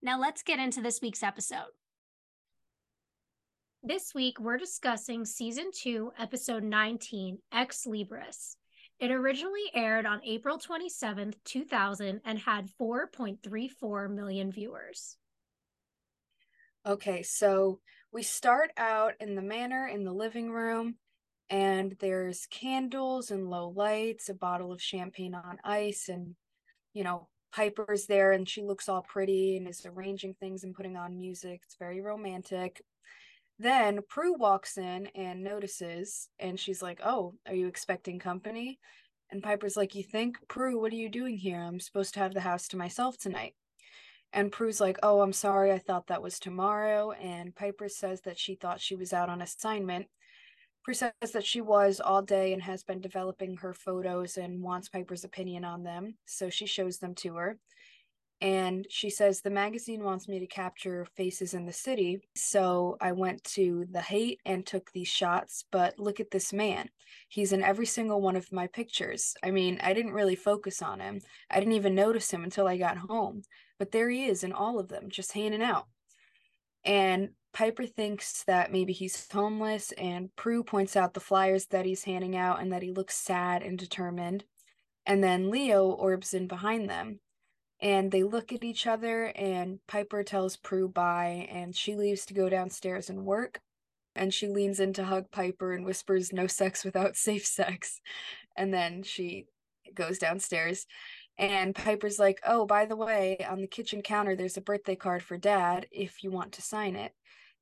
Now let's get into this week's episode. This week, we're discussing season two, episode 19, Ex Libris. It originally aired on April 27th, 2000, and had 4.34 million viewers. Okay, so we start out in the manor in the living room, and there's candles and low lights, a bottle of champagne on ice, and you know, Piper's there and she looks all pretty and is arranging things and putting on music. It's very romantic. Then Prue walks in and notices, and she's like, Oh, are you expecting company? And Piper's like, You think? Prue, what are you doing here? I'm supposed to have the house to myself tonight. And Prue's like, Oh, I'm sorry. I thought that was tomorrow. And Piper says that she thought she was out on assignment. Says that she was all day and has been developing her photos and wants Piper's opinion on them. So she shows them to her. And she says the magazine wants me to capture faces in the city so i went to the Haight and took these shots but look at this man. He's in every single one of my pictures. I mean i didn't really focus on him. I didn't even notice him until i got home but there he is in all of them just hanging out. And piper thinks that maybe he's homeless and prue points out the flyers that he's handing out and that he looks sad and determined. And then leo orbs in behind them and they look at each other and piper tells prue bye and she leaves to go downstairs and work. And she leans in to hug piper and whispers no sex without safe sex. And then she goes downstairs and piper's like oh by the way on the kitchen counter there's a birthday card for dad if you want to sign it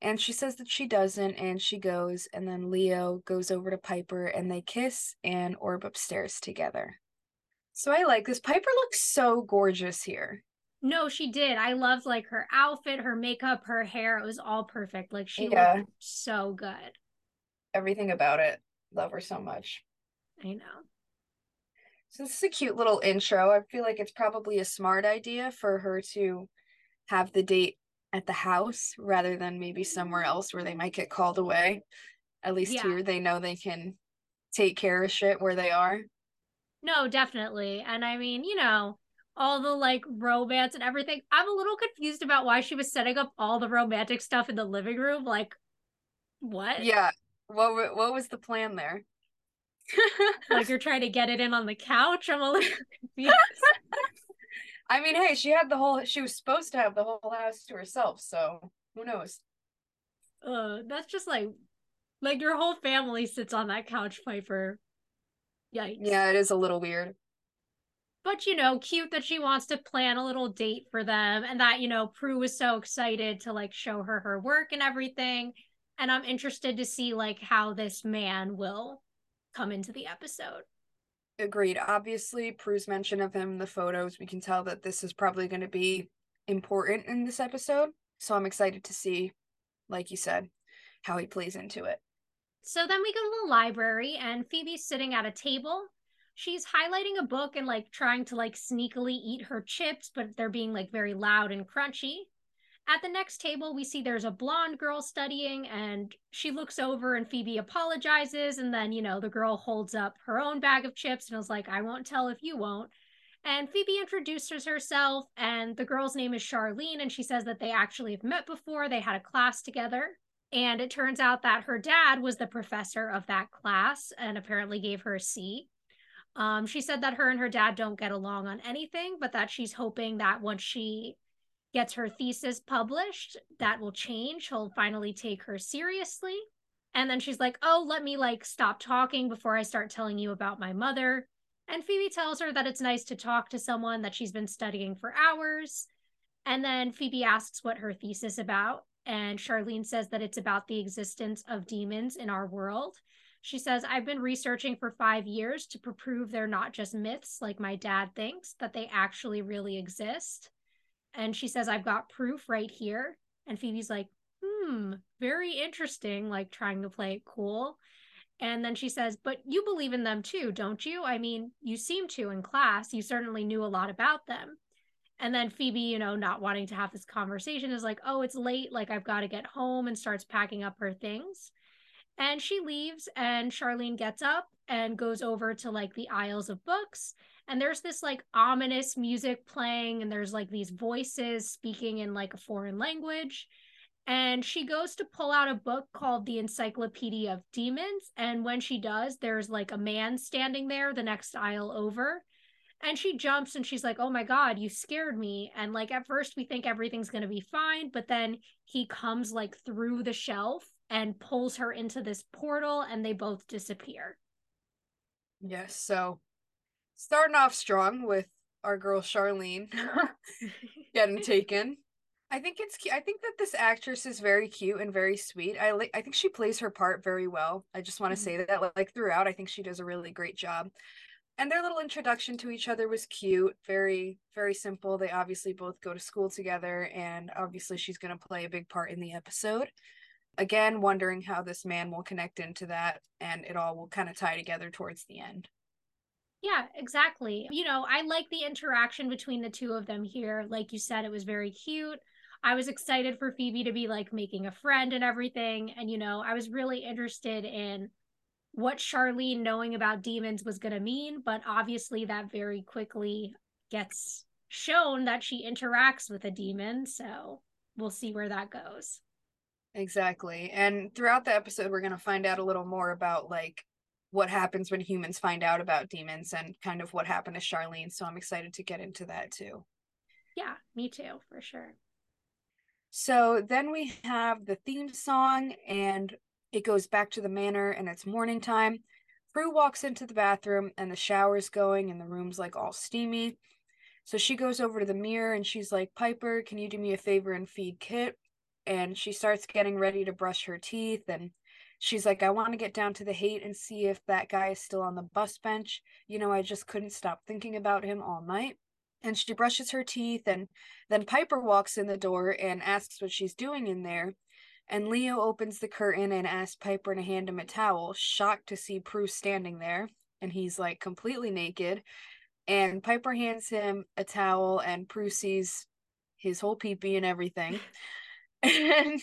and she says that she doesn't and she goes and then leo goes over to piper and they kiss and orb upstairs together so I like this. Piper looks so gorgeous here. No, she did. I loved like her outfit, her makeup, her hair. It was all perfect. Like she Yeah. looked so good. Everything about it. Love her so much. I know. So this is a cute little intro. I feel like it's probably a smart idea for her to have the date at the house rather than maybe somewhere mm-hmm. else where they might get called away. At least Yeah. here they know they can take care of shit where they are. No, definitely. And I mean, you know, all the like romance and everything. I'm a little confused about why she was setting up all the romantic stuff in the living room. Like, what? Yeah. What what was the plan there? Like you're trying to get it in on the couch. I'm a little confused. I mean, hey, she had the whole she was supposed to have the whole house to herself, so who knows? uh, that's just like, like your whole family sits on that couch, Piper. Yikes. Yeah, it is a little weird. but you know, cute that she wants to plan a little date for them and that, you know, Prue was so excited to like show her her work and everything. And I'm interested to see like how this man will come into the episode. Agreed. Obviously, Prue's mention of him the photos, we can tell that this is probably going to be important in this episode. So I'm excited to see, like you said, how he plays into it. So then we go to the library and Phoebe's sitting at a table. She's highlighting a book and like trying to like sneakily eat her chips, but they're being like very loud and crunchy. At the next table, we see there's a blonde girl studying, and she looks over and Phoebe apologizes. And then, you know, the girl holds up her own bag of chips and is like, I won't tell if you won't. And Phoebe introduces herself, and the girl's name is Charlene, and she says that they actually have met before. They had a class together. And it turns out that her dad was the professor of that class and apparently gave her a C. Um, she said that her and her dad don't get along on anything, but that she's hoping that once she gets her thesis published, that will change. He'll finally take her seriously. And then she's like, Oh, let me like stop talking before I start telling you about my mother. And Phoebe tells her that it's nice to talk to someone that she's been studying for hours. And then Phoebe asks what her thesis about. And Charlene says that it's about the existence of demons in our world. She says, I've been researching for five years to prove they're not just myths like my dad thinks, that they actually really exist. And she says, I've got proof right here. And Phoebe's like, hmm, very interesting, like trying to play it cool. And then she says, But you believe in them too, don't you? I mean, you seem to in class. You certainly knew a lot about them. And then Phoebe, you know, not wanting to have this conversation is like, Oh, it's late. Like, I've got to get home and starts packing up her things. And she leaves, and Charlene gets up and goes over to like the aisles of books. And there's this like ominous music playing, and there's like these voices speaking in like a foreign language. And she goes to pull out a book called the encyclopedia of demons. And when she does there's like a man standing there the next aisle over. And she jumps and she's like oh my god you scared me. And like at first we think everything's going to be fine but then he comes like through the shelf and pulls her into this portal and they both disappear. Yes so starting off strong with our girl charlene getting taken I think it's cute. I think that this actress is very cute and very sweet. I like I think she plays her part very well. I just want to mm-hmm. say that like, like throughout I think she does a really great job. And their little introduction to each other was cute, very very simple. They obviously both go to school together and obviously she's going to play a big part in the episode. Again, wondering how this man will connect into that and it all will kind of tie together towards the end. Yeah, exactly. You know, I like the interaction between the two of them here. Like you said, it was very cute. I was excited for Phoebe to be like making a friend and everything. And, you know, I was really interested in what Charlene knowing about demons was going to mean. But obviously, that very quickly gets shown that she interacts with a demon. So we'll see where that goes. Exactly. And throughout the episode, we're going to find out a little more about like what happens when humans find out about demons and kind of what happened to Charlene. So I'm excited to get into that too. Yeah, me too, for sure. So then we have the theme song, and it goes back to the manor, and it's morning time. Prue walks into the bathroom, and the shower's going, and the room's like all steamy. So she goes over to the mirror and she's like, Piper, can you do me a favor and feed Kit? And she starts getting ready to brush her teeth. And she's like, I want to get down to the Haight and see if that guy is still on the bus bench. You know, I just couldn't stop thinking about him all night and she brushes her teeth and then Piper walks in the door and asks what she's doing in there. And Leo opens the curtain and asks Piper to hand him a towel, shocked to see Prue standing there. And he's like completely naked. And Piper hands him a towel, and Prue sees his whole peepee and everything. and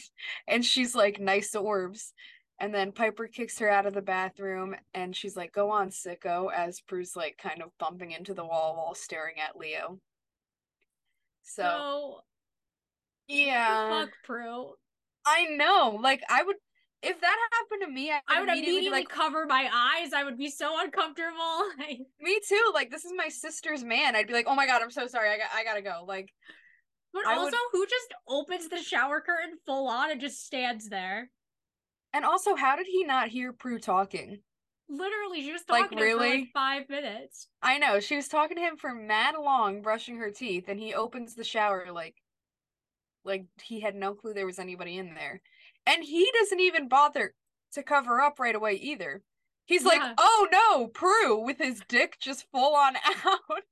and she's like, nice orbs. And then Piper kicks her out of the bathroom and she's like, go on, sicko, as Prue's like kind of bumping into the wall while staring at Leo. So, yeah. Fuck Prue. I know. Like, I would, if that happened to me, I would, I would immediately, immediately like, cover my eyes. I would be so uncomfortable. me too. Like, this is my sister's man. I'd be like, oh my God, I'm so sorry. I, got, I gotta go. Like, but I also, would... who just opens the shower curtain full on and just stands there? And also, how did he not hear Prue talking? Literally, she was talking like, really? for like five minutes. I know. She was talking to him for mad long, brushing her teeth, and he opens the shower like like he had no clue there was anybody in there. And he doesn't even bother to cover up right away either. He's yeah. like, oh no, Prue, with his dick just full on out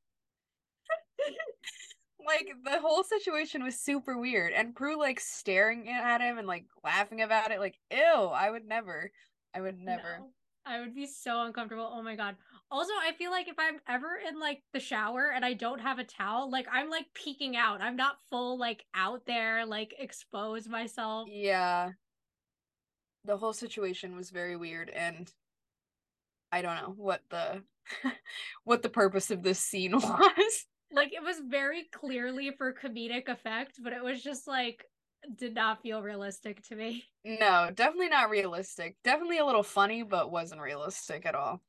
like the whole situation was super weird and prue like staring at him and like laughing about it like ew i would never i would never. No, i would be so uncomfortable oh my god. Also i feel like if i'm ever in like the shower and i don't have a towel like i'm like peeking out i'm not full like out there like expose myself. Yeah. The whole situation was very weird and i don't know what the what the purpose of this scene was like it was very clearly for comedic effect, but it was just like did not feel realistic to me. No, definitely not realistic. Definitely a little funny, but wasn't realistic at all.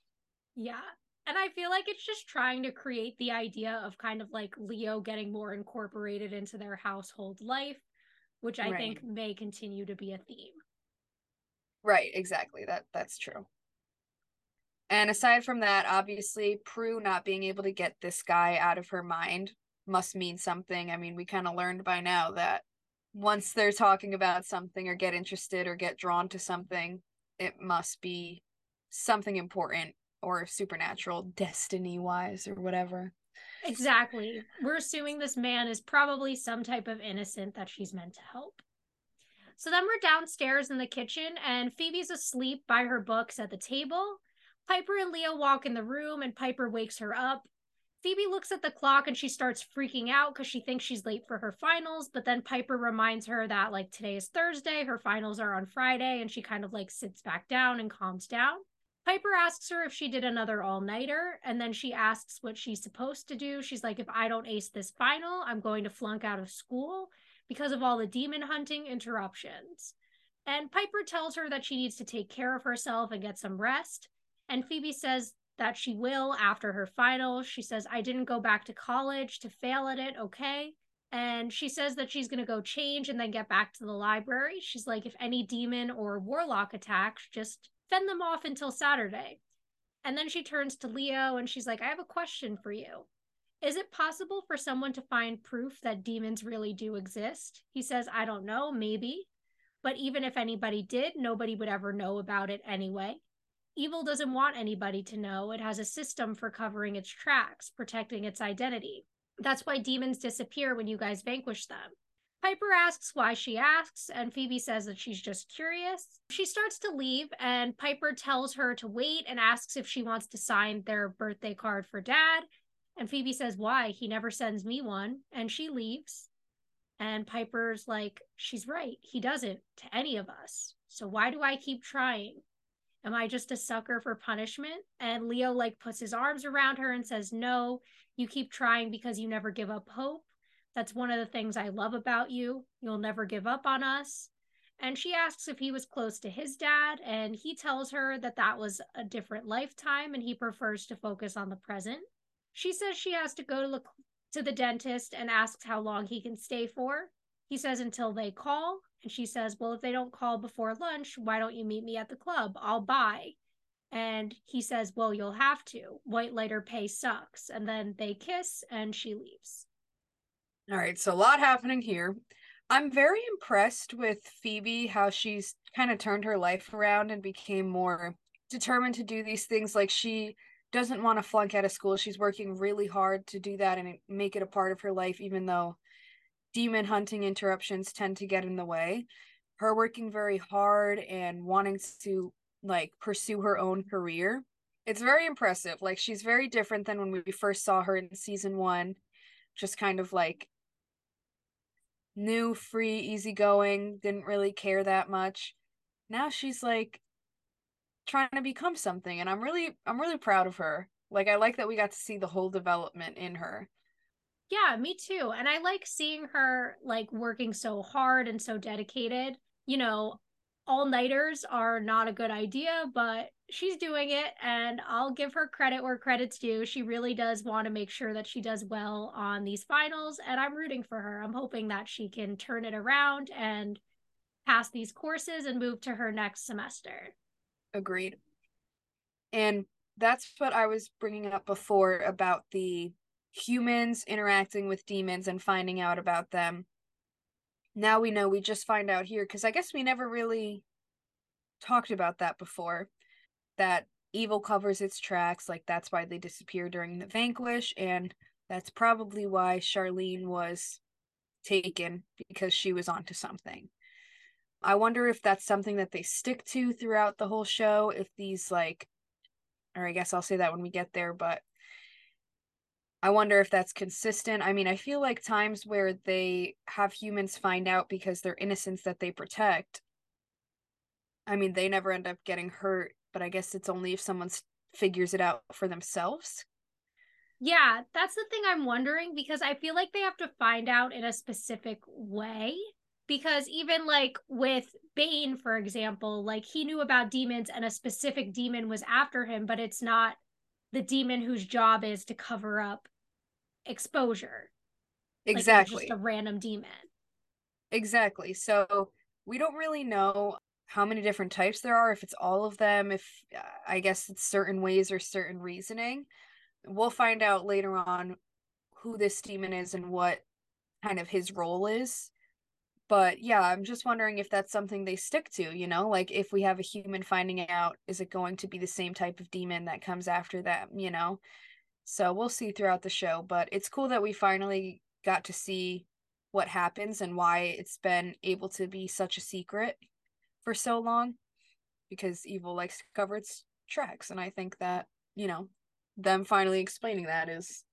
Yeah. And I feel like it's just trying to create the idea of kind of like Leo getting more incorporated into their household life, which I right. think may continue to be a theme. Right, exactly. That that's true. And aside from that, obviously, Prue not being able to get this guy out of her mind must mean something. I mean, we kind of learned by now that once they're talking about something or get interested or get drawn to something, it must be something important or supernatural, destiny wise, or whatever. Exactly. We're assuming this man is probably some type of innocent that she's meant to help. So then we're downstairs in the kitchen, and Phoebe's asleep by her books at the table. Piper and Leo walk in the room, and Piper wakes her up. Phoebe looks at the clock and she starts freaking out because she thinks she's late for her finals. But then Piper reminds her that, like, today is Thursday, her finals are on Friday, and she kind of like sits back down and calms down. Piper asks her if she did another all nighter, and then she asks what she's supposed to do. She's like, if I don't ace this final, I'm going to flunk out of school because of all the demon hunting interruptions. And Piper tells her that she needs to take care of herself and get some rest. And Phoebe says that she will after her finals. She says, I didn't go back to college to fail at it, okay? And she says that she's going to go change and then get back to the library. She's like, if any demon or warlock attacks, just fend them off until Saturday. And then she turns to Leo and she's like, I have a question for you. Is it possible for someone to find proof that demons really do exist? He says, I don't know, maybe. But even if anybody did, nobody would ever know about it anyway. Evil doesn't want anybody to know. It has a system for covering its tracks, protecting its identity. That's why demons disappear when you guys vanquish them. Piper asks why she asks, and Phoebe says that she's just curious. She starts to leave, and Piper tells her to wait and asks if she wants to sign their birthday card for dad. And Phoebe says, Why? He never sends me one. And she leaves. And Piper's like, She's right. He doesn't to any of us. So why do I keep trying? Am I just a sucker for punishment? And Leo like puts his arms around her and says, No, you keep trying because you never give up hope. That's one of the things I love about you. You'll never give up on us. And she asks if he was close to his dad, and he tells her that that was a different lifetime and he prefers to focus on the present. She says she has to go to the, to the dentist and asks how long he can stay for. He says until they call, and she says, Well, if they don't call before lunch, why don't you meet me at the club? I'll buy. And he says, Well, you'll have to. White lighter pay sucks. And then they kiss and she leaves. All right, so a lot happening here. I'm very impressed with Phoebe, how she's kind of turned her life around and became more determined to do these things. Like she doesn't want to flunk out of school. She's working really hard to do that and make it a part of her life, even though demon hunting interruptions tend to get in the way. Her working very hard and wanting to like pursue her own career. It's very impressive. Like she's very different than when we first saw her in season 1, just kind of like new, free, easygoing, didn't really care that much. Now she's like trying to become something and I'm really I'm really proud of her. Like I like that we got to see the whole development in her. Yeah, me too. And I like seeing her like working so hard and so dedicated. You know, all nighters are not a good idea, but she's doing it and I'll give her credit where credit's due. She really does want to make sure that she does well on these finals and I'm rooting for her. I'm hoping that she can turn it around and pass these courses and move to her next semester. Agreed. And that's what I was bringing up before about the humans interacting with demons and finding out about them. Now we know we just find out here because I guess we never really talked about that before. That evil covers its tracks, like that's why they disappear during the vanquish, and that's probably why Charlene was taken because she was onto something. I wonder if that's something that they stick to throughout the whole show, if these like or I guess I'll say that when we get there, but I wonder if that's consistent. I mean, I feel like times where they have humans find out because they're innocents that they protect. I mean, they never end up getting hurt, but I guess it's only if someone figures it out for themselves. Yeah, that's the thing I'm wondering because I feel like they have to find out in a specific way. Because even like with Bane, for example, like he knew about demons and a specific demon was after him, but it's not the demon whose job is to cover up exposure. Exactly. Like just a random demon. Exactly. So we don't really know how many different types there are, if it's all of them, if uh, I guess it's certain ways or certain reasoning. We'll find out later on who this demon is and what kind of his role is. But yeah, I'm just wondering if that's something they stick to, you know? Like if we have a human finding out, is it going to be the same type of demon that comes after them, you know? So we'll see throughout the show, but it's cool that we finally got to see what happens and why it's been able to be such a secret for so long because evil likes to cover its tracks and i think that you know them finally explaining that is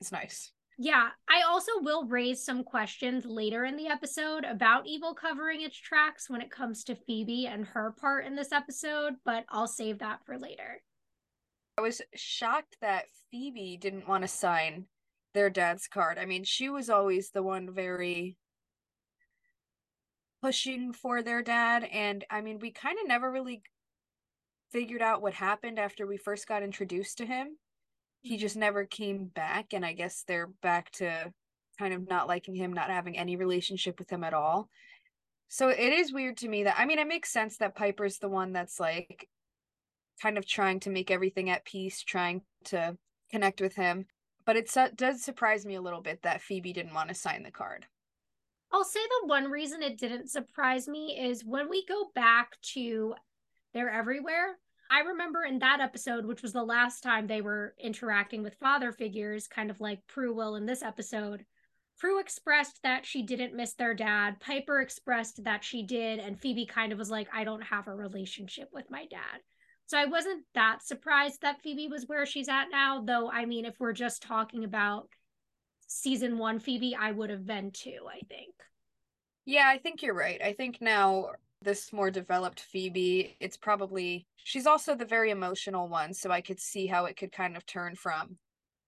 it's nice yeah, I also will raise some questions later in the episode about evil covering its tracks when it comes to Phoebe and her part in this episode, but I'll save that for later. I was shocked that Phoebe didn't want to sign their dad's card. I mean, she was always the one very pushing for their dad and I mean, we kind of never really figured out what happened after we first got introduced to him. He mm-hmm. just never came back and i guess they're back to kind of not liking him not having any relationship with him at all. So it is weird to me that i mean it makes sense that piper's the one that's like kind of trying to make everything at peace trying to connect with him but it su- does surprise me a little bit that phoebe didn't want to sign the card i'll say the one reason it didn't surprise me is when we go back to they're everywhere I remember in that episode, which was the last time they were interacting with father figures, kind of like Prue will in this episode, Prue expressed that she didn't miss their dad. Piper expressed that she did. And Phoebe kind of was like, I don't have a relationship with my dad. So I wasn't that surprised that Phoebe was where she's at now. Though, I mean, if we're just talking about season one Phoebe, I would have been too, I think. Yeah, I think you're right. I think now this more developed Phoebe, it's probably she's also the very emotional one, so I could see how it could kind of turn from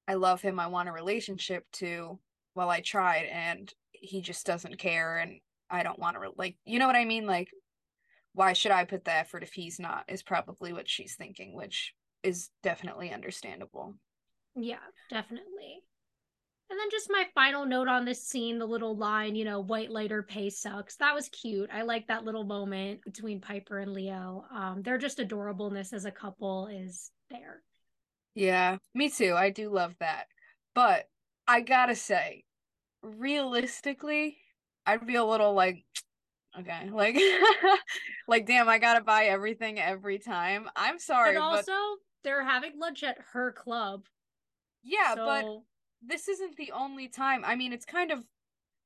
I love him, I want a relationship to well, I tried and he just doesn't care and I don't want to like you know what I mean like why should I put the effort if he's not is probably what she's thinking, which is definitely understandable. Yeah, definitely. And then just my final note on this scene, the little line, you know, white lighter pay sucks. That was cute. I like that little moment between Piper and Leo. Um, they're just adorableness as a couple is there. Yeah, me too. I do love that. But I gotta say, realistically, I'd be a little like, okay, like, like, damn, I gotta buy everything every time. I'm sorry, but also but... they're having lunch at her club. Yeah, so... but this isn't the only time. I mean, it's kind of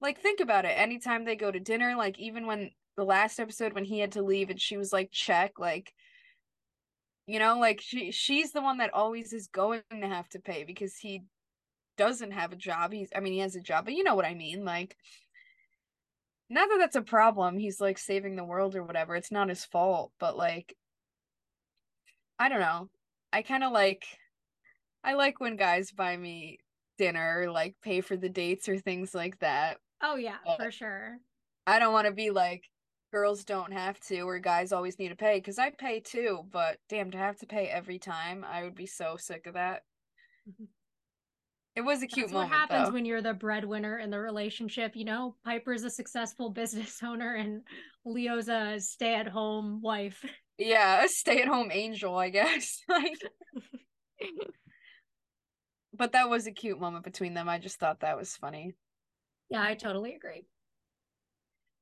like think about it. Anytime they go to dinner, like even when the last episode when he had to leave and she was like, check, like you know, like she she's the one that always is going to have to pay because he doesn't have a job. He's I mean, he has a job, but you know what I mean. Like not that that's a problem. He's like saving the world or whatever. It's not his fault, but like I don't know. I kind of like I like when guys buy me dinner, like pay for the dates or things like that. Oh yeah, but for sure. I don't want to be like girls don't have to or guys always need to pay because I pay too, but damn to have to pay every time, I would be so sick of that. Mm-hmm. It was a cute That's moment. What happens though. when you're the breadwinner in the relationship? You know, Piper's a successful business owner and Leo's a stay-at-home wife. Yeah, a stay-at-home angel, I guess. like but that was a cute moment between them. I just thought that was funny. Yeah, I totally agree.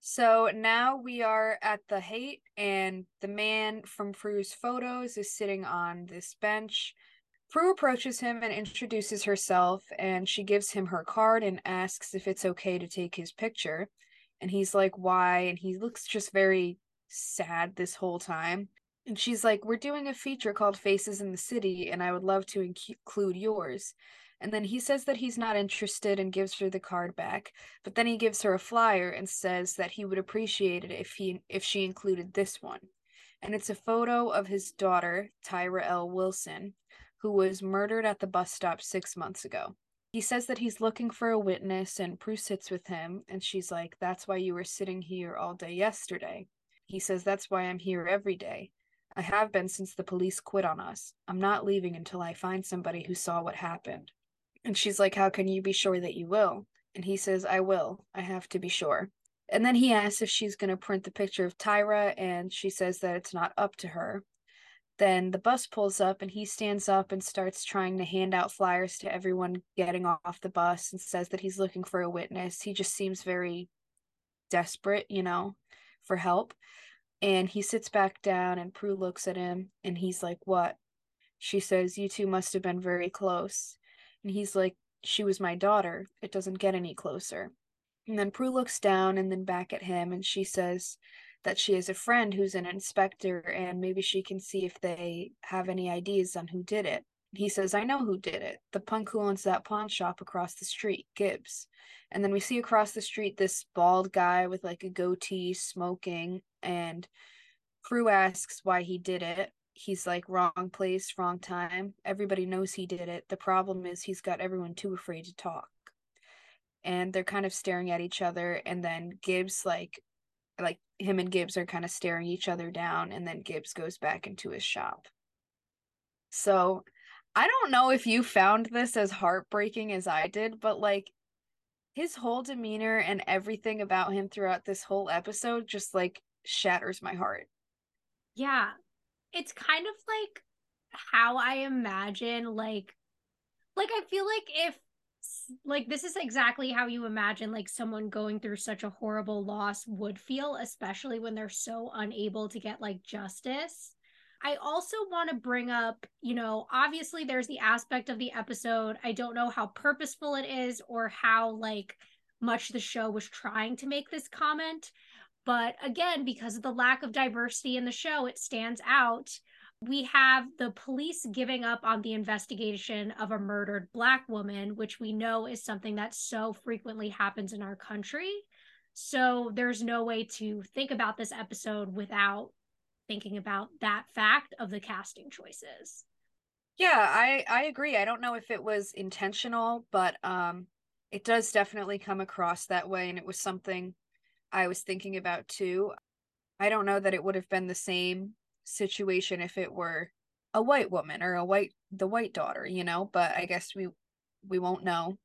So now we are at the Haight, and the man from Prue's photos is sitting on this bench. Prue approaches him and introduces herself, and she gives him her card and asks if it's okay to take his picture. And he's like, Why? And he looks just very sad this whole time. And she's like, We're doing a feature called Faces in the City, and I would love to include yours. And then he says that he's not interested and gives her the card back. But then he gives her a flyer and says that he would appreciate it if he if she included this one. And it's a photo of his daughter, Tyra L. Wilson, who was murdered at the bus stop six months ago. He says that he's looking for a witness, and Prue sits with him, and she's like, That's why you were sitting here all day yesterday. He says, That's why I'm here every day. I have been since the police quit on us. I'm not leaving until I find somebody who saw what happened. And she's like, How can you be sure that you will? And he says, I will. I have to be sure. And then he asks if she's going to print the picture of Tyra, and she says that it's not up to her. Then the bus pulls up, and he stands up and starts trying to hand out flyers to everyone getting off the bus and says that he's looking for a witness. He just seems very desperate, you know, for help. And he sits back down, and Prue looks at him, and he's like, What? She says, You two must have been very close. And he's like, She was my daughter. It doesn't get any closer. And then Prue looks down and then back at him and she says that she has a friend who's an inspector and maybe she can see if they have any ideas on who did it. He says, I know who did it. The punk who owns that pawn shop across the street, Gibbs. And then we see across the street this bald guy with like a goatee smoking. And Prue asks why he did it. He's like, wrong place, wrong time. Everybody knows he did it. The problem is he's got everyone too afraid to talk. And they're kind of staring at each other. And then Gibbs, like, like him and Gibbs are kind of staring each other down. And then Gibbs goes back into his shop. So I don't know if you found this as heartbreaking as I did, but like his whole demeanor and everything about him throughout this whole episode just like shatters my heart. Yeah. It's kind of like how I imagine like like I feel like if like this is exactly how you imagine like someone going through such a horrible loss would feel especially when they're so unable to get like justice I also want to bring up, you know, obviously there's the aspect of the episode. I don't know how purposeful it is or how like much the show was trying to make this comment. But again, because of the lack of diversity in the show, it stands out. We have the police giving up on the investigation of a murdered Black woman, which we know is something that so frequently happens in our country. So there's no way to think about this episode without thinking about that fact of the casting choices. Yeah, I I agree. I don't know if it was intentional, but um it does definitely come across that way and it was something I was thinking about too. I don't know that it would have been the same situation if it were a white woman or a white the white daughter, you know, but I guess we we won't know.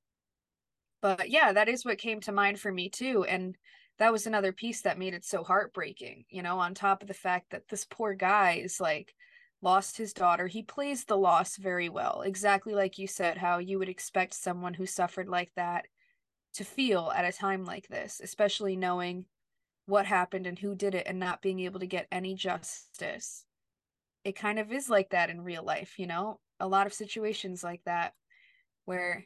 But yeah, that is what came to mind for me too and that was another piece that made it so heartbreaking you know on top of the fact that this poor guy is like lost his daughter he plays the loss very well exactly like you said how you would expect someone who suffered like that to feel at a time like this especially knowing what happened and who did it and not being able to get any justice it kind of is like that in real life you know a lot of situations like that where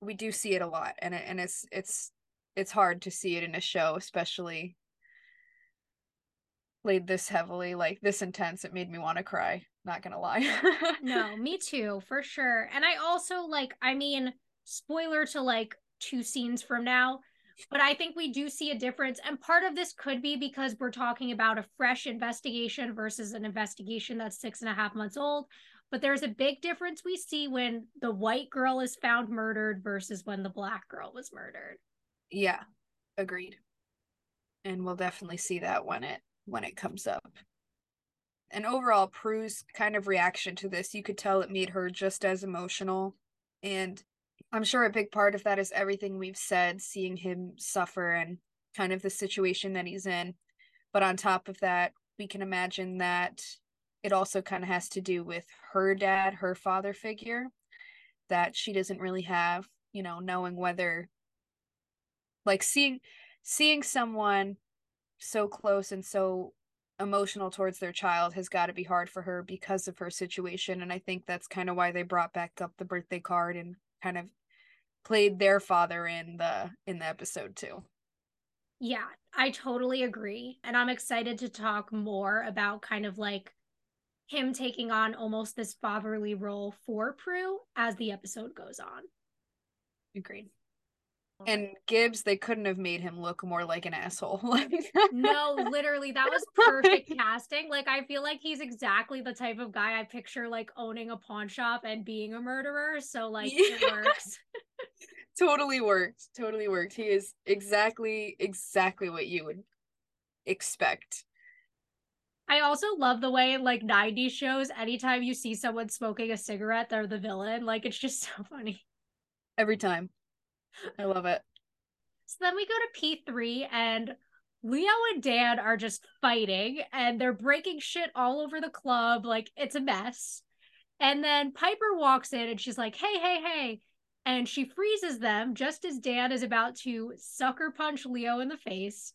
we do see it a lot and it, and it's it's it's hard to see it in a show, especially played this heavily, like this intense. It made me want to cry. Not gonna lie. no, me too, for sure. And I also like, I mean, spoiler to like two scenes from now, but I think we do see a difference. And part of this could be because we're talking about a fresh investigation versus an investigation that's six and a half months old. But there's a big difference we see when the white girl is found murdered versus when the black girl was murdered. Yeah, agreed. And we'll definitely see that when it when it comes up. And overall, Prue's kind of reaction to this, you could tell it made her just as emotional. And I'm sure a big part of that is everything we've said, seeing him suffer and kind of the situation that he's in. But on top of that, we can imagine that it also kind of has to do with her dad, her father figure, that she doesn't really have, you know, knowing whether like seeing seeing someone so close and so emotional towards their child has got to be hard for her because of her situation and i think that's kind of why they brought back up the birthday card and kind of played their father in the in the episode too. Yeah i totally agree. And i'm excited to talk more about kind of like him taking on almost this fatherly role for prue as the episode goes on. Agreed and Gibbs, they couldn't have made him look more like an asshole. no, literally, that was perfect casting. Like, I feel like he's exactly the type of guy I picture like owning a pawn shop and being a murderer. So, like, yeah. it works. totally worked. Totally worked. He is exactly, exactly what you would expect. I also love the way in like 90s shows, anytime you see someone smoking a cigarette, they're the villain. Like, it's just so funny. Every time. I love it. So then we go to P3 and Leo and Dan are just fighting and they're breaking shit all over the club. Like it's a mess. And then Piper walks in and she's like, hey, hey, hey. And she freezes them just as Dan is about to sucker punch Leo in the face.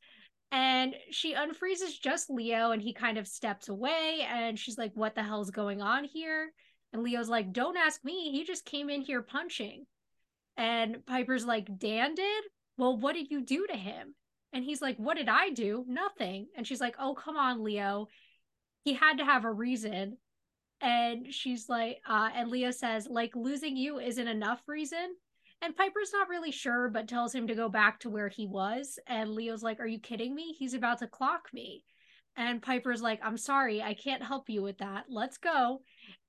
And she unfreezes just Leo and he kind of steps away. And she's like, what the hell's going on here? And Leo's like, don't ask me. He just came in here punching. And Piper's like, Dan did? Well, what did you do to him? And he's like, What did I do? Nothing. And she's like, Oh, come on, Leo. He had to have a reason. And she's like, uh, and Leo says, like, losing you isn't enough reason. And Piper's not really sure, but tells him to go back to where he was. And Leo's like, Are you kidding me? He's about to clock me. And Piper's like, I'm sorry, I can't help you with that. Let's go.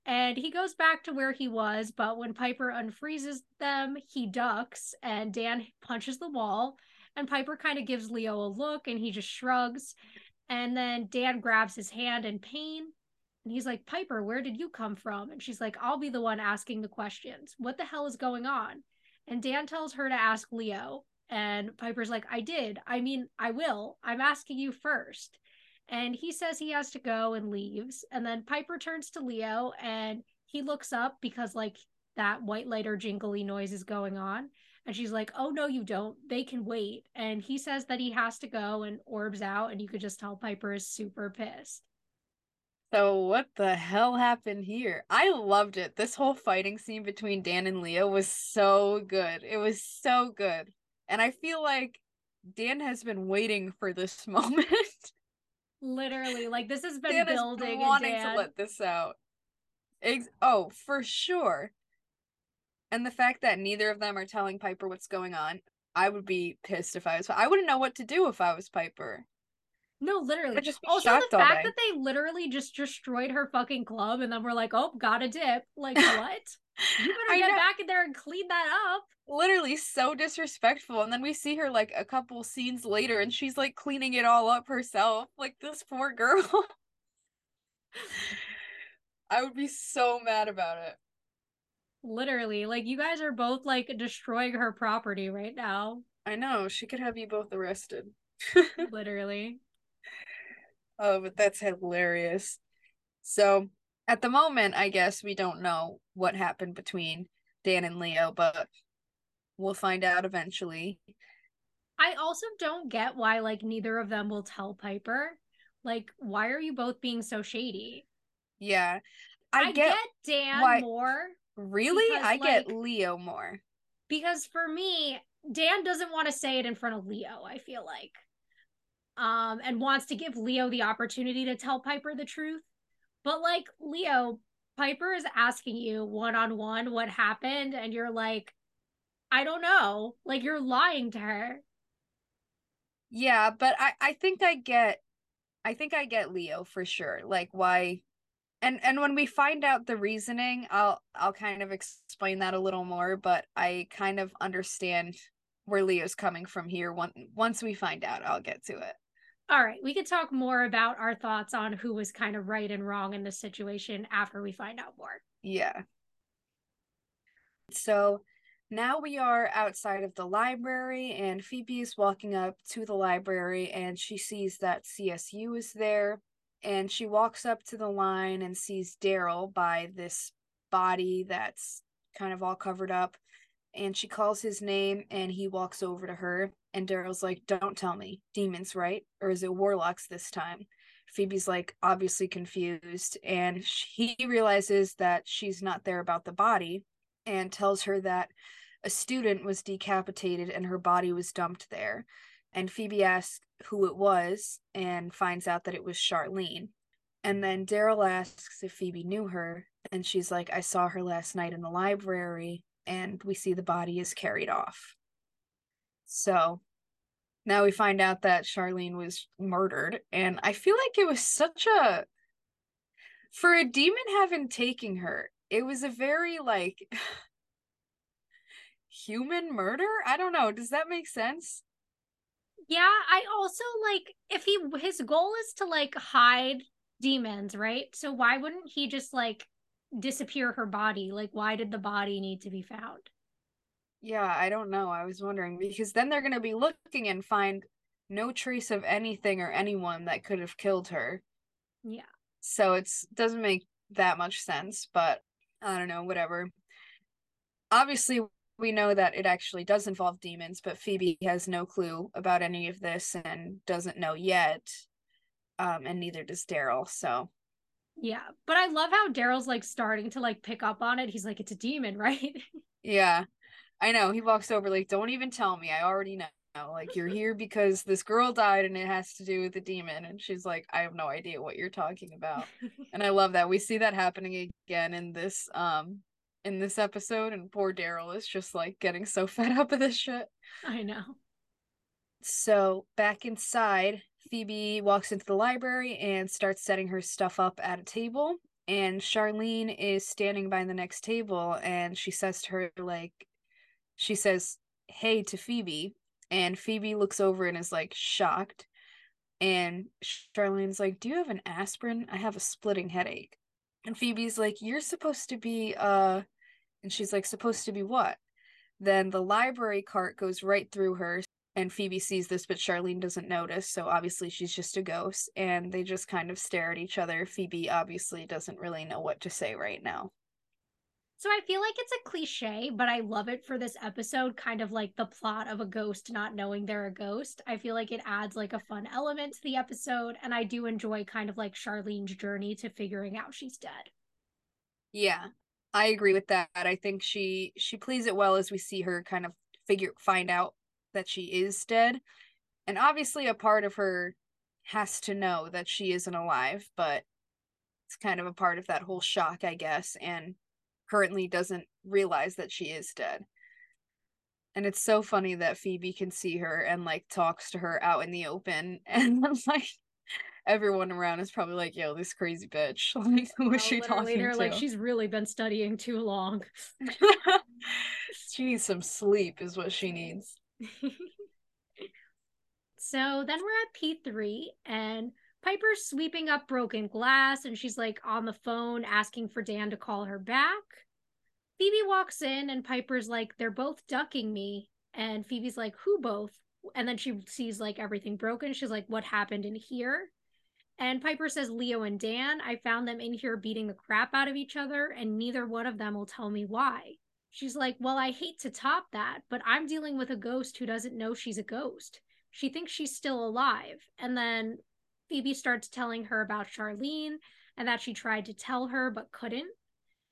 And he goes back to where he was, but when Piper unfreezes them, he ducks and Dan punches the wall. And Piper kind of gives Leo a look and he just shrugs. And then Dan grabs his hand in pain. And he's like, Piper, where did you come from? And she's like, I'll be the one asking the questions. What the hell is going on? And Dan tells her to ask Leo. And Piper's like, I did. I mean, I will. I'm asking you first and he says he has to go and leaves. And then piper turns to leo and he looks up because like that white lighter jingly noise is going on. And she's like oh no you don't. They can wait. And he says that he has to go and orbs out and you could just tell piper is super pissed. So what the hell happened here? I loved it. This whole fighting scene between dan and leo was so good. It was so good. And i feel like dan has been waiting for this moment Literally, like this has been Dan building. wanting to let this out. Ex- oh, for sure. And the fact that neither of them are telling Piper what's going on, I would be pissed if I was. I wouldn't know what to do if I was Piper. No, literally. Just also, oh, the fact that they literally just destroyed her fucking club and then we're like, oh, got a dip. Like, what? you better get know. back in there and clean that up literally so disrespectful and then we see her like a couple scenes later and she's like cleaning it all up herself like this poor girl i would be so mad about it literally like you guys are both like destroying her property right now i know she could have you both arrested literally oh but that's hilarious so at the moment i guess we don't know what happened between dan and leo but We'll find out eventually. I also don't get why like neither of them will tell Piper. Like, why are you both being so shady? Yeah. I, I get, get, Dan why... more. Really? Because, I like, get Leo more. Because for me, Dan doesn't want to say it in front of Leo, I feel like. Um, and wants to give Leo the opportunity to tell Piper the truth. But like Leo, Piper is asking you one on one what happened, and you're like, I don't know. Like you're lying to her. Yeah, but I I think I get I think I get Leo for sure. Like why and and when we find out the reasoning, I'll I'll kind of explain that a little more, but I kind of understand where Leo's coming from here. Once once we find out, I'll get to it. All right, we could talk more about our thoughts on who was kind of right and wrong in this situation after we find out more. Yeah. So now we are outside of the library, and Phoebe is walking up to the library and she sees that CSU is there. And she walks up to the line and sees Daryl by this body that's kind of all covered up. And she calls his name and he walks over to her. And Daryl's like, Don't tell me. Demons, right? Or is it warlocks this time? Phoebe's like obviously confused and he realizes that she's not there about the body and tells her that a student was decapitated and her body was dumped there. And Phoebe asks who it was and finds out that it was Charlene. And then Daryl asks if Phoebe knew her, and she's like, I saw her last night in the library, and we see the body is carried off. So now we find out that Charlene was murdered, and I feel like it was such a for a demon having taken her, it was a very like human murder? I don't know. Does that make sense? Yeah, I also like if he his goal is to like hide demons, right? So why wouldn't he just like disappear her body? Like why did the body need to be found? Yeah, I don't know. I was wondering because then they're going to be looking and find no trace of anything or anyone that could have killed her. Yeah. So it's doesn't make that much sense, but I don't know, whatever. Obviously, we know that it actually does involve demons, but Phoebe has no clue about any of this and doesn't know yet. Um, and neither does Daryl. So yeah, but I love how Daryl's like starting to like pick up on it. He's like, it's a demon, right? yeah. I know. He walks over like, "Don't even tell me. I already know." Like you're here because this girl died and it has to do with the demon. And she's like, I have no idea what you're talking about. and I love that. We see that happening again in this um in this episode, and poor Daryl is just like getting so fed up of this shit. I know. So back inside, Phoebe walks into the library and starts setting her stuff up at a table. And Charlene is standing by the next table and she says to her, like, she says, Hey to Phoebe. And Phoebe looks over and is like shocked. And Charlene's like, Do you have an aspirin? I have a splitting headache. And Phoebe's like, You're supposed to be, uh, and she's like, Supposed to be what? Then the library cart goes right through her and Phoebe sees this, but Charlene doesn't notice. So obviously she's just a ghost, and they just kind of stare at each other. Phoebe obviously doesn't really know what to say right now. So I feel like it's a cliche, but I love it for this episode, kind of like the plot of a ghost not knowing they're a ghost. I feel like it adds like a fun element to the episode, and I do enjoy kind of like Charlene's journey to figuring out she's dead. Yeah. I agree with that. I think she she plays it well as we see her kind of figure find out that she is dead. And obviously, a part of her has to know that she isn't alive, but it's kind of a part of that whole shock, I guess, and currently doesn't realize that she is dead. And it's so funny that Phoebe can see her and like talks to her out in the open, and like everyone around is probably like, "Yo, this crazy bitch! Like, who is she talking to?" Like, she's really been studying too long. she needs some sleep, is what she needs. so then we're at P3 and Piper's sweeping up broken glass and she's like on the phone asking for Dan to call her back. Phoebe walks in and Piper's like, they're both ducking me. And Phoebe's like, who both? And then she sees like everything broken. She's like, what happened in here? And Piper says, Leo and Dan, I found them in here beating the crap out of each other, and neither one of them will tell me why. She's like, Well, I hate to top that, but I'm dealing with a ghost who doesn't know she's a ghost. She thinks she's still alive. And then Phoebe starts telling her about Charlene and that she tried to tell her but couldn't.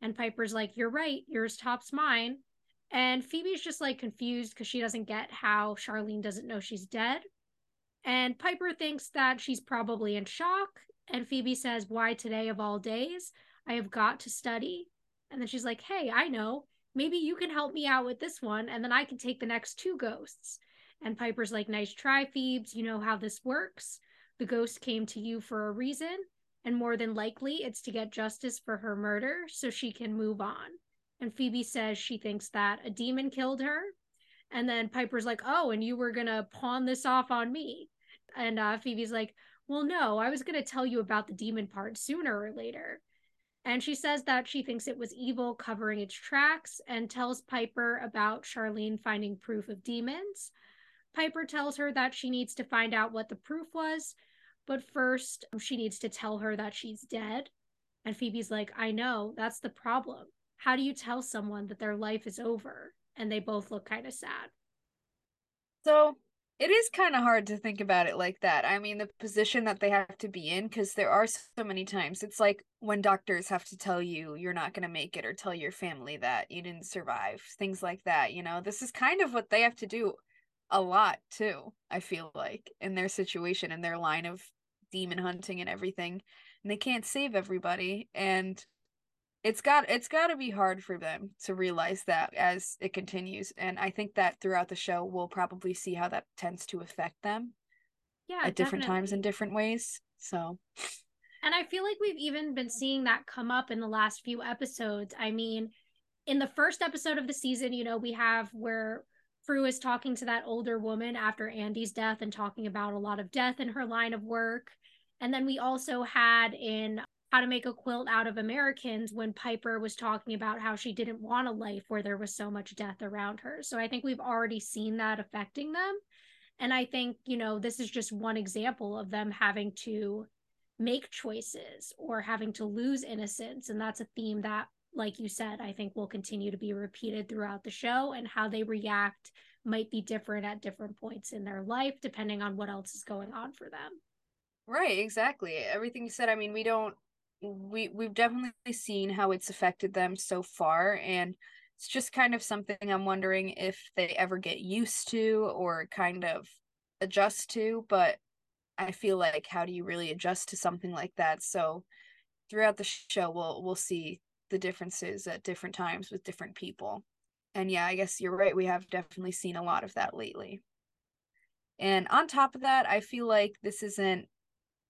And Piper's like, You're right, yours tops mine. And Phoebe's just like confused because she doesn't get how Charlene doesn't know she's dead. And Piper thinks that she's probably in shock. And Phoebe says, Why today of all days? I have got to study. And then she's like, Hey, I know maybe you can help me out with this one and then I can take the next two ghosts. And Piper's like, nice try, Phoebes. You know how this works. The ghost came to you for a reason, and more than likely it's to get justice for her murder so she can move on. And Phoebe says she thinks that a demon killed her. And then Piper's like, oh, and you were going to pawn this off on me. And uh, Phoebe's like, well, no, I was going to tell you about the demon part sooner or later. And she says that she thinks it was evil covering its tracks and tells Piper about Charlene finding proof of demons. Piper tells her that she needs to find out what the proof was, but first she needs to tell her that she's dead. And Phoebe's like, I know, that's the problem. How do you tell someone that their life is over? And they both look kind of sad. So it is kind of hard to think about it like that. I mean, the position that they have to be in, because there are so many times. It's like when doctors have to tell you you're not going to make it or tell your family that you didn't survive, things like that. You know, this is kind of what they have to do a lot too, I feel like, in their situation, in their line of demon hunting and everything. And they can't save everybody. And it's got it's got to be hard for them to realize that as it continues and i think that throughout the show we'll probably see how that tends to affect them yeah at different times in different ways so and i feel like we've even been seeing that come up in the last few episodes i mean in the first episode of the season you know we have where Prue is talking to that older woman after Andy's death and talking about a lot of death in her line of work. And then we also had in how to make a quilt out of Americans when Piper was talking about how she didn't want a life where there was so much death around her. So I think we've already seen that affecting them. And I think, you know, this is just one example of them having to make choices or having to lose innocence. And that's a theme that, like you said, I think will continue to be repeated throughout the show and how they react might be different at different points in their life, depending on what else is going on for them. Right, exactly. Everything you said, I mean, we don't we we've definitely seen how it's affected them so far and it's just kind of something I'm wondering if they ever get used to or kind of adjust to, but I feel like how do you really adjust to something like that? So throughout the show we'll we'll see the differences at different times with different people. And yeah, I guess you're right. We have definitely seen a lot of that lately. And on top of that, I feel like this isn't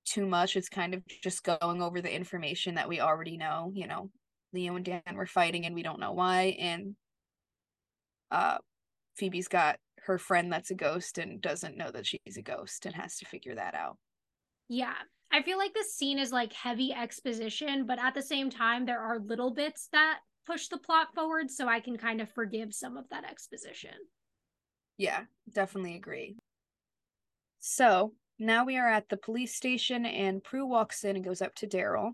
too much. It's kind of just going over the information that we already know. You know, Leo and Dan were fighting and we don't know why. And uh Phoebe's got her friend that's a ghost and doesn't know that she's a ghost and has to figure that out. Yeah. I feel like this scene is like heavy exposition, but at the same time, there are little bits that push the plot forward, so I can kind of forgive some of that exposition. Yeah, definitely agree. So now we are at the police station, and Prue walks in and goes up to Daryl.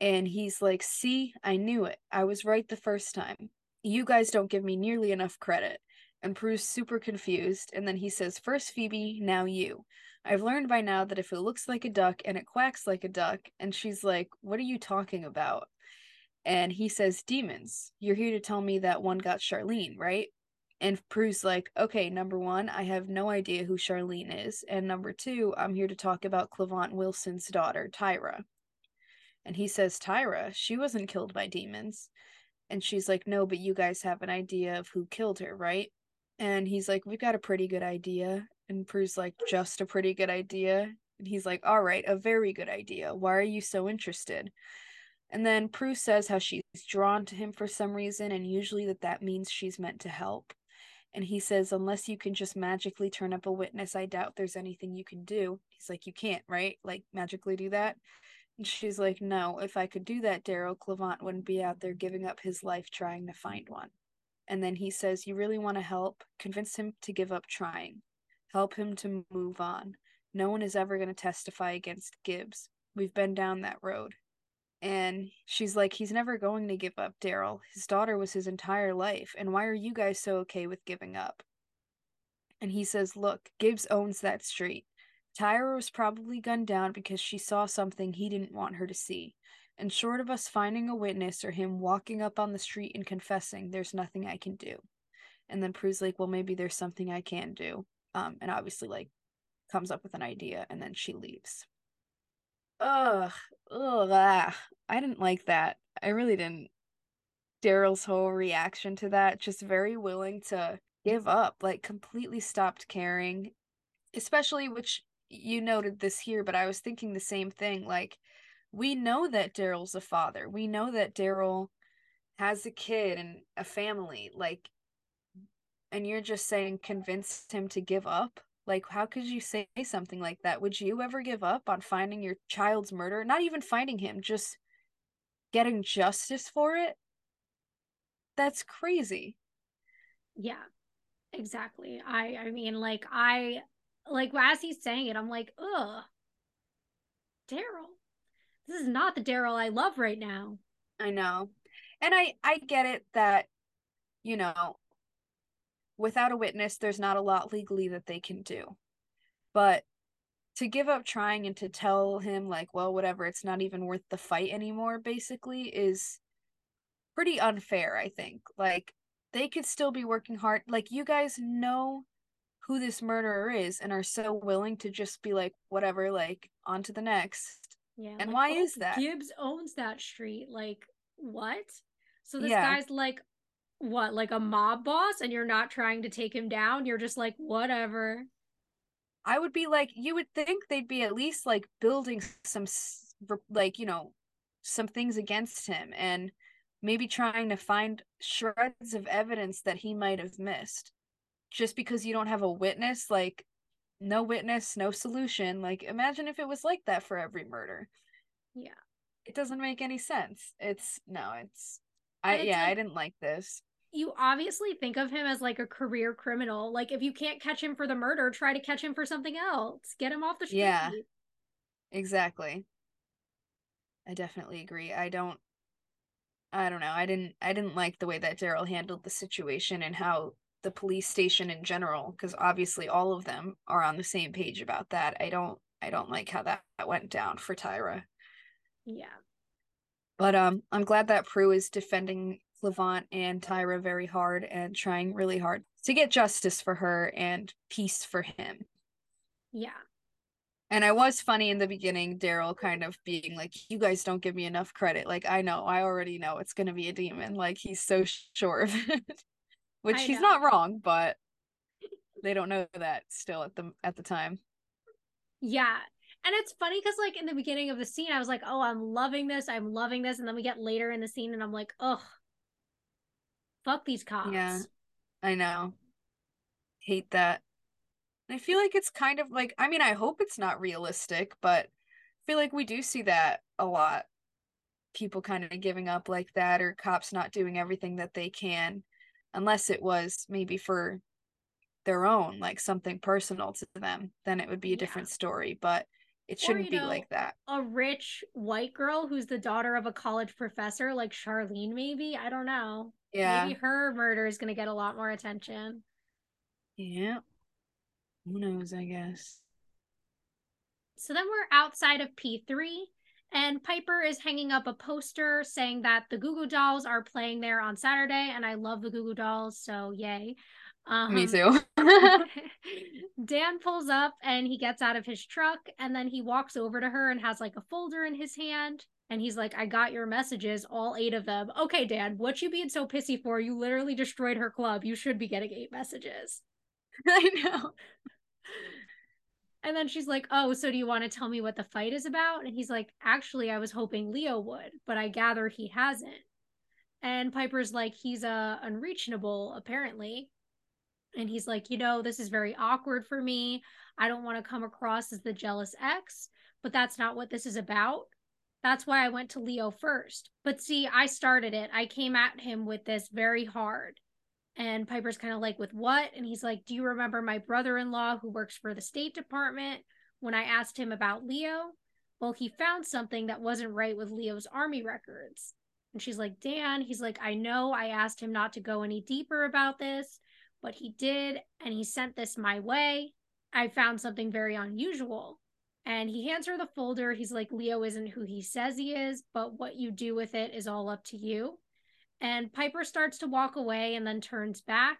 And he's like, See, I knew it. I was right the first time. You guys don't give me nearly enough credit. And Prue's super confused. And then he says, First Phoebe, now you. I've learned by now that if it looks like a duck and it quacks like a duck, and she's like, What are you talking about? And he says, Demons. You're here to tell me that one got Charlene, right? And Prue's like, Okay, number one, I have no idea who Charlene is. And number two, I'm here to talk about Cleavant Wilson's daughter, Tyra. And he says, Tyra, she wasn't killed by demons. And she's like, No, but you guys have an idea of who killed her, right? And he's like, We've got a pretty good idea. And Prue's like, just a pretty good idea. And he's like, all right, a very good idea. Why are you so interested? And then Prue says how she's drawn to him for some reason, and usually that that means she's meant to help. And he says, unless you can just magically turn up a witness, I doubt there's anything you can do. He's like, you can't, right? Like, magically do that? And she's like, no, if I could do that, Daryl Cleavant wouldn't be out there giving up his life trying to find one. And then he says, You really want to help? Convince him to give up trying. Help him to move on. No one is ever going to testify against Gibbs. We've been down that road. And she's like, he's never going to give up, Daryl. His daughter was his entire life. And why are you guys so okay with giving up? And he says, Look, Gibbs owns that street. Tyra was probably gunned down because she saw something he didn't want her to see. And short of us finding a witness or him walking up on the street and confessing, there's nothing I can do. And then Prue's like, Well, maybe there's something I can do um, and obviously like comes up with an idea and then she leaves. Ugh, ugh, ah. I didn't like that. I really didn't. Daryl's whole reaction to that, just very willing to give up, like completely stopped caring. Especially, which you noted this here, but I was thinking the same thing. Like, we know that Daryl's a father. We know that Daryl has a kid and a family. Like, and you're just saying convince him to give up? Like how could you say something like that? Would you ever give up on finding your child's murder? Not even finding him just getting justice for it? That's crazy. Yeah exactly. I i mean like i like as he's saying it i'm like ugh daryl this is not the daryl i love right now i know and i i get it that you know without a witness, there's not a lot legally that they can do. But to give up trying and to tell him, like, well, whatever, it's not even worth the fight anymore, basically, is pretty unfair, I think. Like, they could still be working hard. Like, you guys know who this murderer is and are so willing to just be like, whatever, like, on to the next. Yeah. And like, why oh, is that? Gibbs owns that street. Like, what? So this yeah. guy's like, what like a mob boss and you're not trying to take him down you're just like whatever i would be like you would think they'd be at least like building some like you know some things against him and maybe trying to find shreds of evidence that he might have missed just because you don't have a witness like no witness no solution like imagine if it was like that for every murder yeah it doesn't make any sense it's no it's i yeah like, i didn't like this you obviously think of him as like a career criminal. Like if you can't catch him for the murder, try to catch him for something else. Get him off the street. Yeah. Exactly. I definitely agree. I don't I don't know. I didn't I didn't like the way that Daryl handled the situation and how the police station in general because obviously all of them are on the same page about that. I don't I don't like how that, that went down for Tyra. Yeah. But um I'm glad that Prue is defending Cleavant and Tyra very hard and trying really hard to get justice for her and peace for him. Yeah. And I was funny in the beginning, Daryl kind of being like, You guys don't give me enough credit. Like, I know, I already know it's going to be a demon. Like, he's so sure of it. Which I he's know. not wrong, but they don't know that still at the at the time. Yeah. And it's funny because, like, in the beginning of the scene, I was like, oh, I'm loving this. I'm loving this. And then we get later in the scene and I'm like, ugh, fuck these cops. Yeah. I know. Hate that. I feel like it's kind of like I mean, I hope it's not realistic, but I feel like we do see that a lot. People kind of giving up like that or cops not doing everything that they can unless it was maybe for their own, like something personal to them, then it would be a Yeah. different story, but it shouldn't you be know, like that. A rich white girl who's the daughter of a college professor, like Charlene, maybe. I don't know. Yeah. Maybe her murder is going to get a lot more attention. Yeah. Who knows, I guess. So then we're outside of P3, and Piper is hanging up a poster saying that the Goo Goo Dolls are playing there on Saturday, and I love the Goo Goo Dolls, so yay. Um, Me too. Dan pulls up and he gets out of his truck, and then he walks over to her and has like a folder in his hand. And he's like, I got your messages, all eight of them. Okay, Dan, what you being so pissy for? You literally destroyed her club. You should be getting eight messages. I know. And then she's like, Oh, so do you want to tell me what the fight is about? And he's like, Actually, I was hoping Leo would, but I gather he hasn't. And Piper's like, He's uh, unreachable, apparently. And he's like, You know, this is very awkward for me. I don't want to come across as the jealous ex, but that's not what this is about. That's why I went to Leo first. But see, I started it. I came at him with this very hard. And Piper's kind of like, with what? And he's like, Do you remember my brother in law who works for the State Department when I asked him about Leo? Well, he found something that wasn't right with Leo's army records. And she's like, Dan, he's like, I know I asked him not to go any deeper about this, but he did. And he sent this my way. I found something very unusual. And he hands her the folder. He's like, Leo isn't who he says he is, but what you do with it is all up to you. And Piper starts to walk away and then turns back.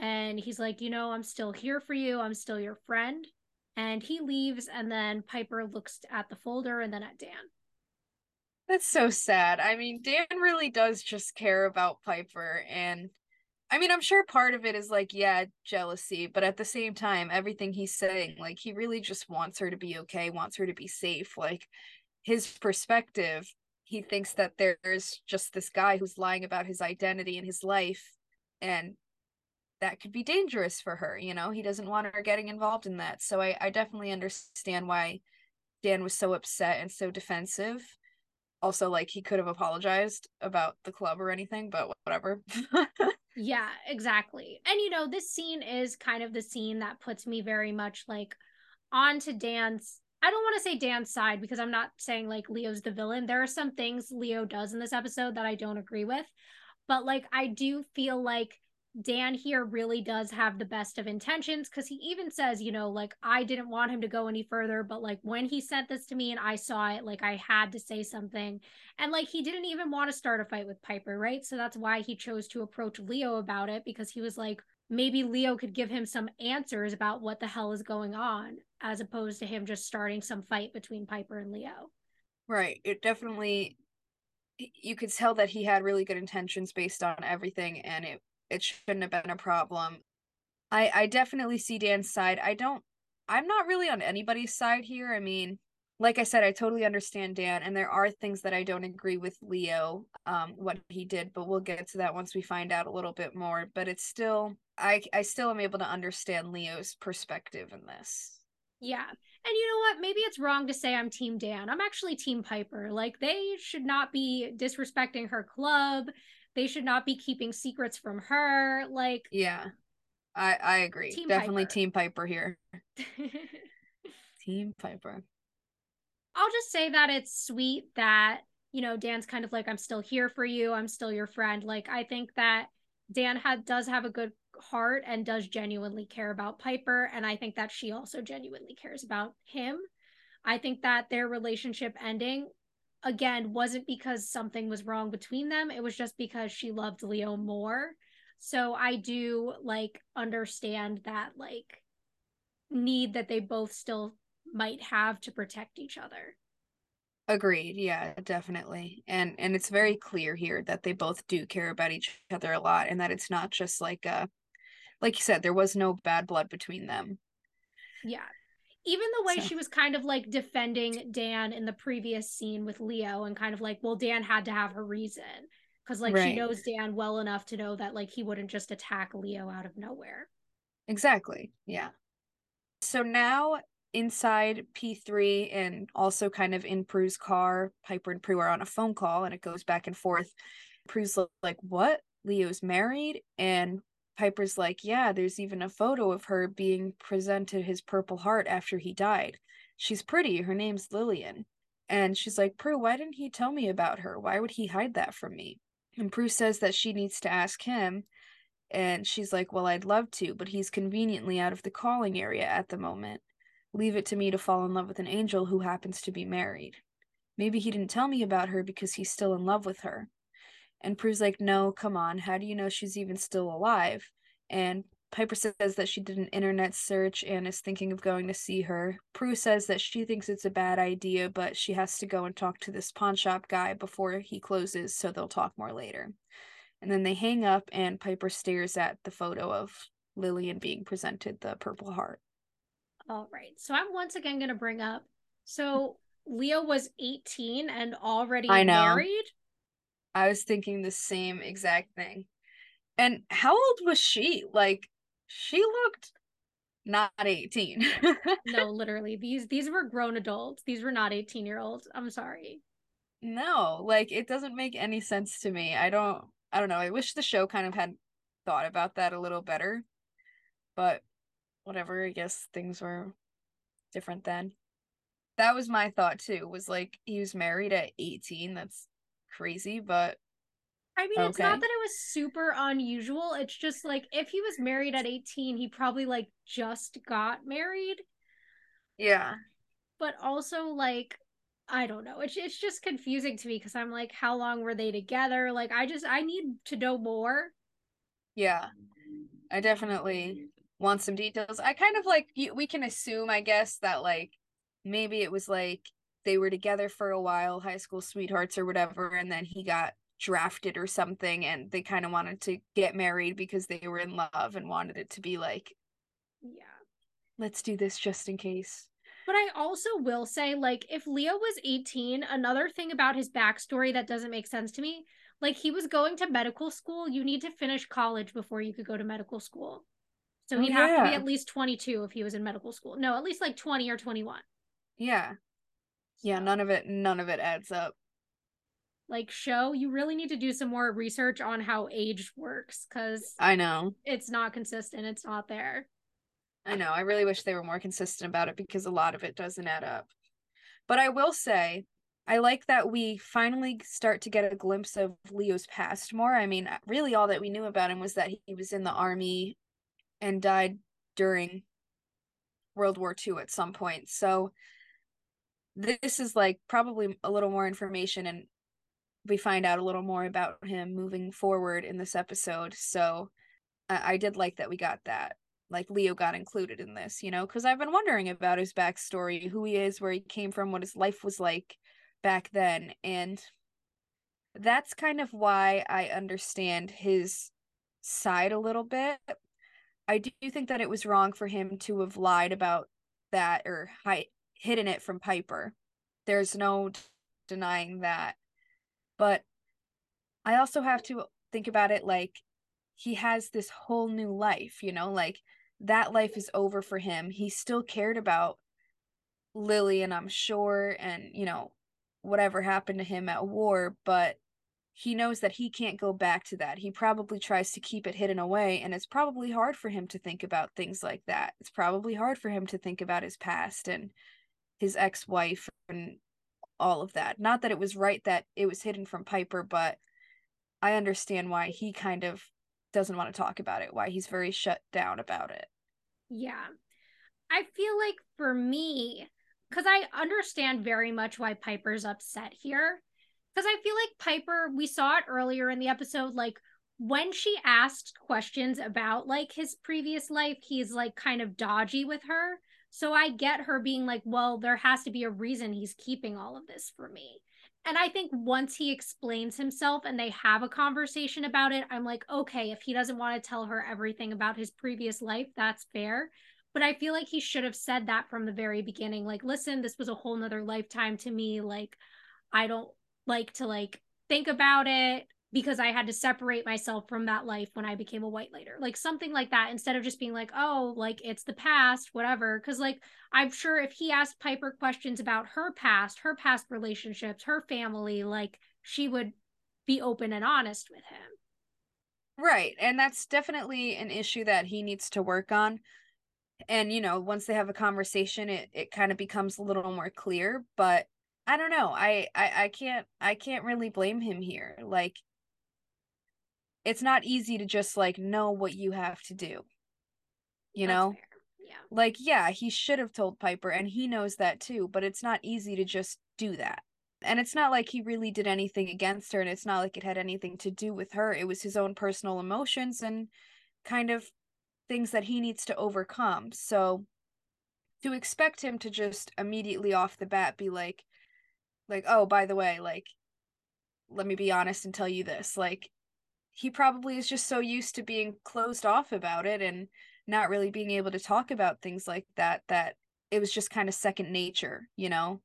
And he's like, You know, I'm still here for you. I'm still your friend. And he leaves. And then Piper looks at the folder and then at Dan. That's so sad. I mean, Dan really does just care about Piper. And I mean, I'm sure part of it is like, yeah, jealousy, but at the same time, everything he's saying, like, he really just wants her to be okay, wants her to be safe. Like, his perspective, he thinks that there's just this guy who's lying about his identity and his life. And that could be dangerous for her. You know, he doesn't want her getting involved in that. So I, I definitely understand why Dan was so upset and so defensive also like he could have apologized about the club or anything but whatever Yeah, exactly. And you know, this scene is kind of the scene that puts me very much like onto Dan's I don't want to say Dan's side because I'm not saying like Leo's the villain. There are some things Leo does in this episode that I don't agree with. But like I do feel like Dan here really does have the best of intentions because he even says, you know, like I didn't want him to go any further, but like when he sent this to me and I saw it, like I had to say something. And like he didn't even want to start a fight with Piper, right? So that's why he chose to approach Leo about it because he was like, maybe Leo could give him some answers about what the hell is going on, as opposed to him just starting some fight between Piper and Leo. right. It definitely you could tell that he had really good intentions based on everything and it it shouldn't have been a problem. I i definitely see dan's side. I don't i'm not really on anybody's side here. I mean like i said i totally understand dan and there are things that i don't agree with leo um what he did but we'll get to that once we find out a little bit more. But it's still i i still am able to understand leo's perspective in this Yeah. And you know what? Maybe it's wrong to say I'm Team Dan. I'm actually Team Piper. Like, they should not be disrespecting her club. They should not be keeping secrets from her. Like, yeah i i agree Team definitely Piper. team piper here team piper I'll just say that it's sweet that, you know, Dan's kind of like, I'm still here for you. I'm still your friend. Like, I think that Dan had does have a good heart and does genuinely care about Piper. And I think that she also genuinely cares about him. I think that their relationship ending again wasn't because something was wrong between them. It was just because she loved Leo more. So I do like understand that like need that they both still might have to protect each other. Agreed. Yeah, definitely. And and it's very clear here that they both do care about each other a lot and that it's not just like a like you said there was no bad blood between them. Yeah. Even the way So- she was kind of like defending Dan in the previous scene with Leo and kind of like, well, Dan had to have her reason because like she knows Dan well enough to know that like he wouldn't just attack Leo out of nowhere. Exactly. Yeah. So now inside P3 and also kind of in Prue's car, Piper and Prue are on a phone call and it goes back and forth. Prue's like, What? Leo's married? And Piper's like, Yeah, there's even a photo of her being presented his Purple Heart after he died. She's pretty. Her name's Lillian. And she's like, Prue, why didn't he tell me about her? Why would he hide that from me? And Prue says that she needs to ask him. And she's like, Well, I'd love to, but he's conveniently out of the calling area at the moment. Leave it to me to fall in love with an angel who happens to be married. Maybe he didn't tell me about her because he's still in love with her. And Prue's like, No, come on. How do you know she's even still alive? And Piper says that she did an internet search and is thinking of going to see her. Prue says that she thinks it's a bad idea, but she has to go and talk to this pawn shop guy before he closes, so they'll talk more later. And then they hang up, and Piper stares at the photo of Lillian being presented the Purple Heart. All right. So I'm once again going to bring up hmm. so Leo was 18 and already I know. married. I was thinking the same exact thing. And how old was she? Like, she looked not 18. No, literally. These these were grown adults. These were not 18 year olds. I'm sorry. no, like, it doesn't make any sense to me. I don't, I don't know. I wish the show kind of had thought about that a little better. But whatever, I guess things were different then. That was my thought too, was like, he was married at 18. That's crazy, but I mean, it's not that it was super unusual. It's just like if he was married at 18, he probably like just got married, yeah. but also like I don't know. It's it's just confusing to me because I'm like, how long were they together? Like, I just I need to know more. Yeah, I definitely want some details. I kind of like we can assume, I guess, that like maybe it was like they were together for a while, high school sweethearts or whatever, and then he got drafted or something, and they kind of wanted to get married because they were in love and wanted it to be like, Yeah. let's do this just in case. But I also will say, like, if Leo was 18, another thing about his backstory that doesn't make sense to me, like, he was going to medical school. You need to finish college before you could go to medical school. So Oh, he'd have to be at least 22 if he was in medical school. No, at least like 20 or 21. Yeah. Yeah, none of it none of it adds up. Like, show, you really need to do some more research on how age works because I know. it's not consistent. It's not there. I know. I really wish they were more consistent about it because a lot of it doesn't add up. But I will say, I like that we finally start to get a glimpse of Leo's past more. I mean, really, all that we knew about him was that he was in the army and died during World War II at some point. So this is like probably a little more information and we find out a little more about him moving forward in this episode. So I, I did like that we got that. Like Leo got included in this, you know, because I've been wondering about his backstory, who he is, where he came from, what his life was like back then. And that's kind of why I understand his side a little bit. I do think that it was wrong for him to have lied about that or hi- hidden it from Piper. There's no denying that. But I also have to think about it like he has this whole new life, you know, like that life is over for him. He still cared about Lily, and I'm sure, and you know, whatever happened to him at war, but he knows that he can't go back to that. He probably tries to keep it hidden away, and it's probably hard for him to think about things like that. It's probably hard for him to think about his past and his ex wife and all of that. Not that it was right that it was hidden from Piper, but I understand why he kind of doesn't want to talk about it, why he's very shut down about it. Yeah. I feel like for me, because I understand very much why Piper's upset here. Because I feel like Piper, we saw it earlier in the episode, like when she asked questions about like his previous life, he's like kind of dodgy with her. So I get her being like, well, there has to be a reason he's keeping all of this for me. And I think once he explains himself and they have a conversation about it, I'm like, okay, if he doesn't want to tell her everything about his previous life, that's fair. But I feel like he should have said that from the very beginning. Like, listen, this was a whole nother lifetime to me. Like, I don't like to like think about it because I had to separate myself from that life when I became a white lighter. Like something like that instead of just being like, "Oh, like it's the past, whatever." Cuz like I'm sure if he asked Piper questions about her past, her past relationships, her family, like she would be open and honest with him. Right. And that's definitely an issue that he needs to work on. And you know, once they have a conversation, it it kind of becomes a little more clear, but I don't know. I, I I can't I can't really blame him here. Like it's not easy to just like know what you have to do. You That's know? Fair. Yeah. Like, yeah, he should have told Piper and he knows that too, but it's not easy to just do that. And it's not like he really did anything against her and it's not like it had anything to do with her. It was his own personal emotions and kind of things that he needs to overcome. So to expect him to just immediately off the bat be like like, "Oh, by the way, like let me be honest and tell you this." Like he probably is just so used to being closed off about it and not really being able to talk about things like that that it was just kind of second nature, you know?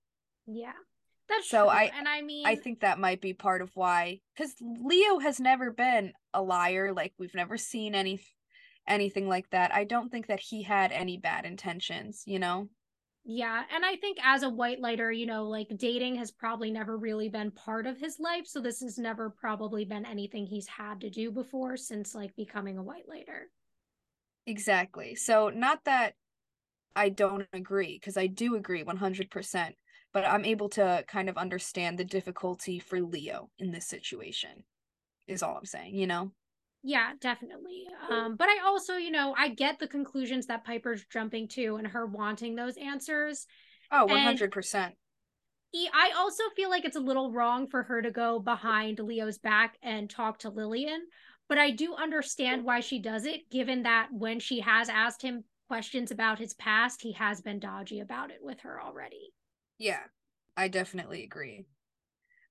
Yeah. That's so true. I and I mean I think that might be part of why cuz Leo has never been a liar like we've never seen any anything like that. I don't think that he had any bad intentions, you know? Yeah, and I think as a white lighter, you know, like dating has probably never really been part of his life, so this has never probably been anything he's had to do before since like becoming a white lighter. Exactly. So not that I don't agree because I do agree 100%, but I'm able to kind of understand the difficulty for Leo in this situation. Is all I'm saying, you know? Yeah, definitely. Um, but I also, you know, I get the conclusions that Piper's jumping to and her wanting those answers. Oh, 100%. And I also feel like it's a little wrong for her to go behind Leo's back and talk to Lillian, but I do understand why she does it, given that when she has asked him questions about his past, he has been dodgy about it with her already. Yeah, I definitely agree.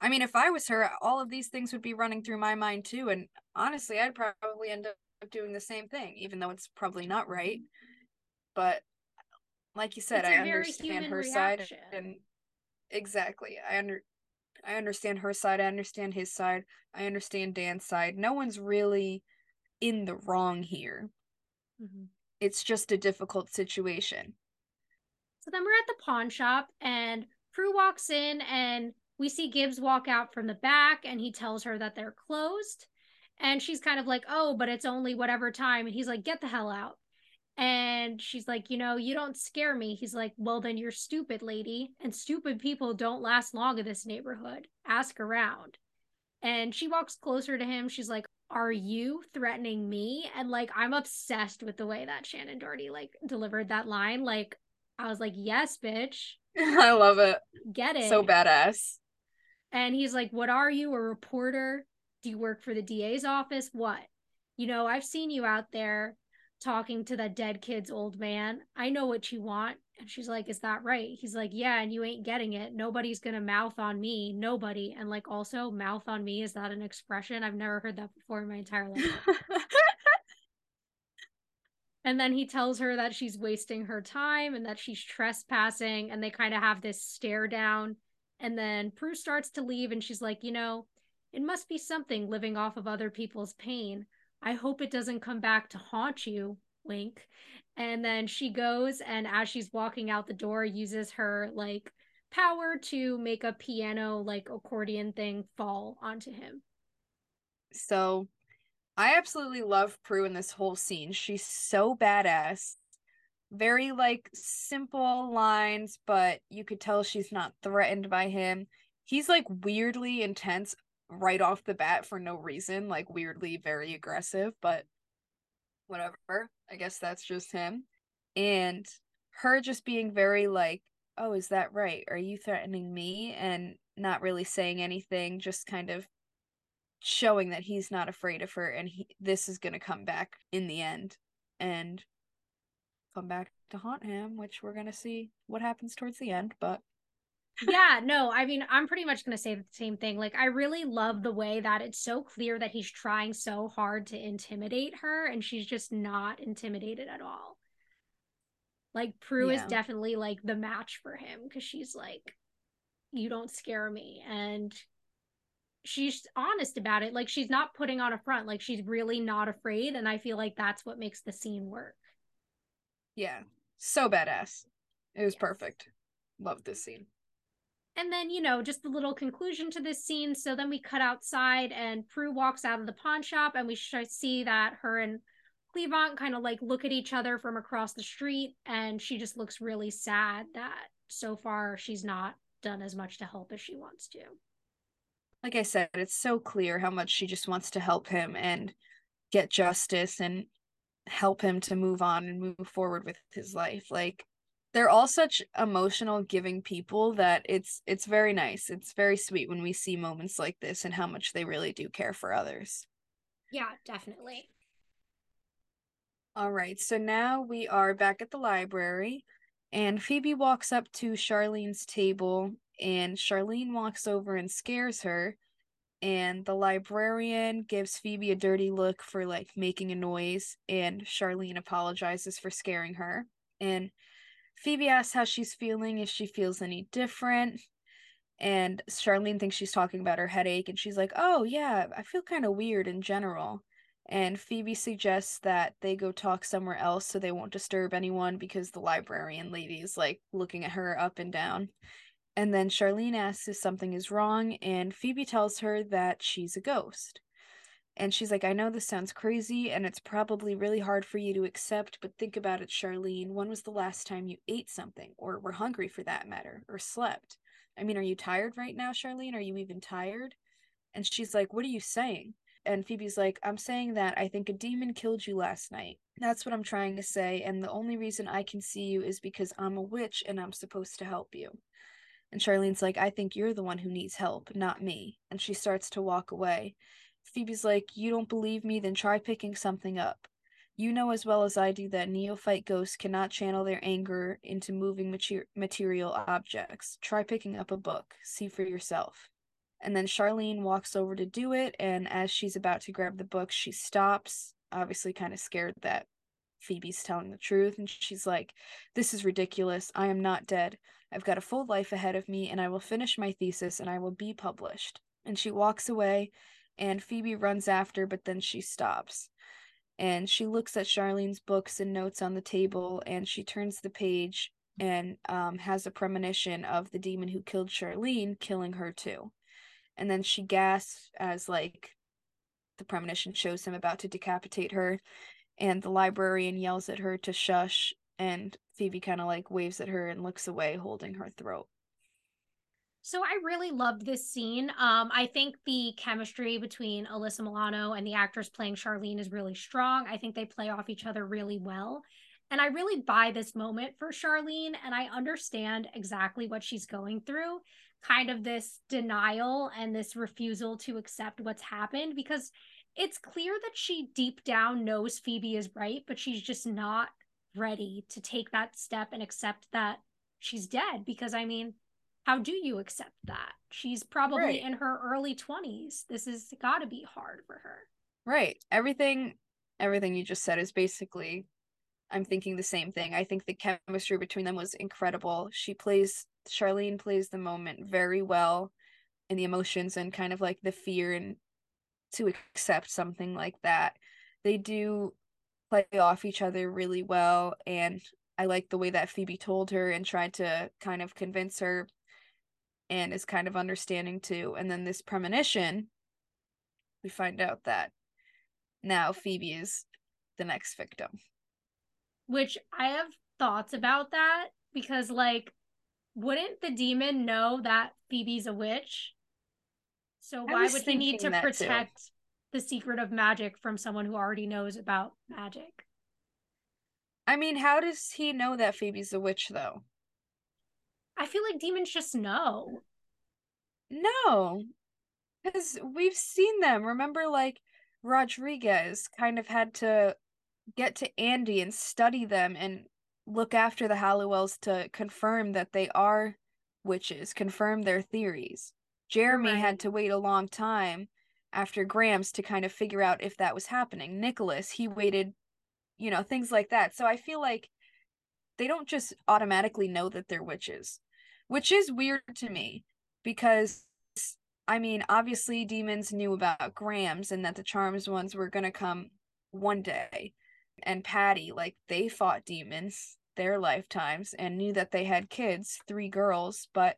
I mean, if I was her, all of these things would be running through my mind too. And honestly, I'd probably end up doing the same thing, even though it's probably not right. But like you said, I understand her reaction. side and exactly. I under I understand her side, I understand his side, I understand Dan's side. No one's really in the wrong here. Mm-hmm. It's just a difficult situation. So then we're at the pawn shop and Prue walks in and we see Gibbs walk out from the back and he tells her that they're closed. And she's kind of like, oh, but it's only whatever time. And he's like, get the hell out. And she's like, you know, you don't scare me. He's like, well, then you're stupid, lady. And stupid people don't last long in this neighborhood. Ask around. And she walks closer to him. She's like, are you threatening me? And like, I'm obsessed with the way that Shannen Doherty like delivered that line. Like, I was like, yes, bitch. I love it. Get it. So badass. And he's like, What are you? A reporter? Do you work for the DA's office? What? You know, I've seen you out there talking to that dead kid's old man. I know what you want. And she's like, Is that right? He's like, Yeah, and you ain't getting it. Nobody's going to mouth on me. Nobody. And like, also, mouth on me. Is that an expression? I've never heard that before in my entire life. and then he tells her that she's wasting her time and that she's trespassing. And they kind of have this stare down and then Prue starts to leave and she's like, you know, it must be something living off of other people's pain. I hope it doesn't come back to haunt you, wink. And then she goes and as she's walking out the door, uses her like power to make a piano like accordion thing fall onto him. So I absolutely love Prue in this whole scene. She's so badass very like simple lines, but you could tell she's not threatened by him. He's like weirdly intense right off the bat for no reason, like weirdly very aggressive, but whatever. I guess that's just him. And her just being very like oh, is that right? Are you threatening me? And not really saying anything, just kind of showing that he's not afraid of her and he, this is going to come back in the end and come back to haunt him, which we're going to see what happens towards the end. But yeah, no, I mean, I'm pretty much going to say the same thing. Like, I really love the way that it's so clear that he's trying so hard to intimidate her, and she's just not intimidated at all. Like, Prue yeah. is definitely like the match for him because she's like, you don't scare me. And she's honest about it. Like, she's not putting on a front. Like, she's really not afraid. And I feel like that's what makes the scene work. Yeah. So badass. It was yes. perfect. Loved this scene. And then, you know, just the little conclusion to this scene. So then we cut outside and Prue walks out of the pawn shop and we see that her and Cleavant kind of like look at each other from across the street and she just looks really sad that so far she's not done as much to help as she wants to. Like I said, it's so clear how much she just wants to help him and get justice and help him to move on and move forward with his life. Like they're all such emotional giving people that it's it's very nice. It's very sweet when we see moments like this and how much they really do care for others. Yeah definitely. All right so now we are back at the library and phoebe walks up to charlene's table and charlene walks over and scares her and the librarian gives phoebe a dirty look for like making a noise and charlene apologizes for scaring her and Phoebe asks how she's feeling, if she feels any different. And Charlene thinks she's talking about her headache, and she's like, Oh, yeah, I feel kind of weird in general. And Phoebe suggests that they go talk somewhere else so they won't disturb anyone because the librarian lady is like looking at her up and down. And then Charlene asks if something is wrong, and Phoebe tells her that she's a ghost. And she's like, I know this sounds crazy and it's probably really hard for you to accept, but think about it, Charlene. When was the last time you ate something, or were hungry for that matter, or slept? I mean, are you tired right now, Charlene? Are you even tired? And she's like, What are you saying? And Phoebe's like, I'm saying that I think a demon killed you last night. That's what I'm trying to say. And the only reason I can see you is because I'm a witch and I'm supposed to help you. And Charlene's like, I think you're the one who needs help, not me. And she starts to walk away. Phoebe's like, You don't believe me? Then try picking something up. You know as well as I do that neophyte ghosts cannot channel their anger into moving mater- material objects. Try picking up a book. See for yourself. And then Charlene walks over to do it, and as she's about to grab the book, she stops, obviously kind of scared that Phoebe's telling the truth. And she's like, This is ridiculous. I am not dead. I've got a full life ahead of me, and I will finish my thesis and I will be published. And she walks away, and Phoebe runs after, but then she stops. And she looks at Charlene's books and notes on the table, and she turns the page and um, has a premonition of the demon who killed Charlene killing her too. And then she gasps as like the premonition shows him about to decapitate her, and the librarian yells at her to shush, and Phoebe kind of like waves at her and looks away, holding her throat. So I really loved this scene. Um, I think the chemistry between Alyssa Milano and the actress playing Charlene is really strong. I think they play off each other really well. And I really buy this moment for Charlene, and I understand exactly what she's going through kind of this denial and this refusal to accept what's happened because it's clear that she deep down knows Phoebe is right, but she's just not ready to take that step and accept that she's dead. Because I mean, how do you accept that? She's probably right. in her early 20s. This has got to be hard for her. Right. Everything everything you just said is basically I'm thinking the same thing. I think the chemistry between them was incredible. She plays Charlene plays the moment very well and the emotions and kind of like the fear and to accept something like that. They do play off each other really well and I like the way that Phoebe told her and tried to kind of convince her and is kind of understanding too. And then this premonition, we find out that now Phoebe is the next victim. Which I have thoughts about that because, like, wouldn't the demon know that Phoebe's a witch? So why would he need to protect too. the secret of magic from someone who already knows about magic? I mean, how does he know that Phoebe's a witch though? I feel like demons just know. No, because we've seen them. Remember, like Rodriguez kind of had to get to Andy and study them and look after the Halliwells to confirm that they are witches, confirm their theories. Jeremy right. had to wait a long time after Grams to kind of figure out if that was happening. Nicholas, he waited, you know, things like that. So I feel like they don't just automatically know that they're witches, which is weird to me because I mean, obviously demons knew about Grams and that the Charmed ones were going to come one day. And Patty, like they fought demons their lifetimes and knew that they had kids, three girls, but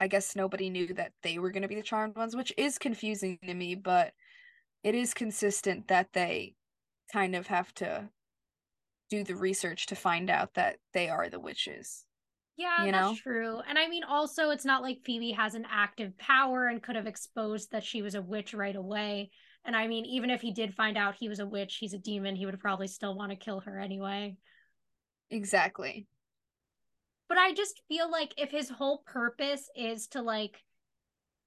I guess nobody knew that they were going to be the charmed ones, which is confusing to me, but it is consistent that they kind of have to do the research to find out that they are the witches. Yeah, you that's true. And I mean, also, it's not like Phoebe has an active power and could have exposed that she was a witch right away. And I mean, even if he did find out he was a witch, he's a demon, he would probably still want to kill her anyway. Exactly. But I just feel like if his whole purpose is to like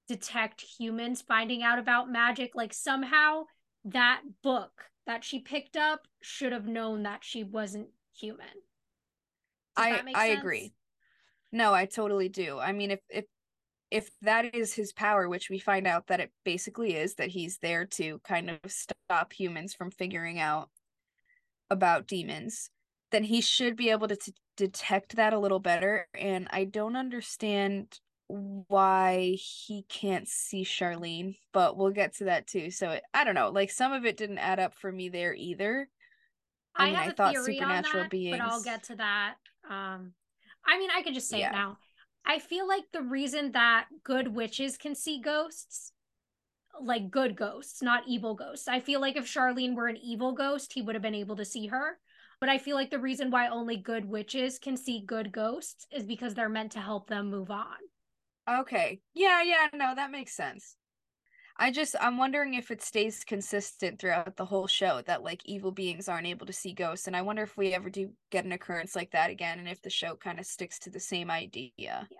detect humans finding out about magic, like somehow that book that she picked up should have known that she wasn't human. Does I I sense? agree. No, I totally do. I mean if if if that is his power, which we find out that it basically is, that he's there to kind of stop humans from figuring out about demons, then he should be able to t- detect that a little better. And I don't understand why he can't see Charlene, but we'll get to that too. So it, I don't know, like some of it didn't add up for me there either. I, I mean, have I a thought theory supernatural on that, beings, but I'll get to that. Um, I mean, I could just say yeah. it now. I feel like the reason that good witches can see ghosts, like good ghosts, not evil ghosts. I feel like if Charlene were an evil ghost, he would have been able to see her. But I feel like the reason why only good witches can see good ghosts is because they're meant to help them move on. Okay. Yeah, yeah, no, that makes sense. I just I'm wondering if it stays consistent throughout the whole show that like evil beings aren't able to see ghosts and I wonder if we ever do get an occurrence like that again and if the show kind of sticks to the same idea. Yeah.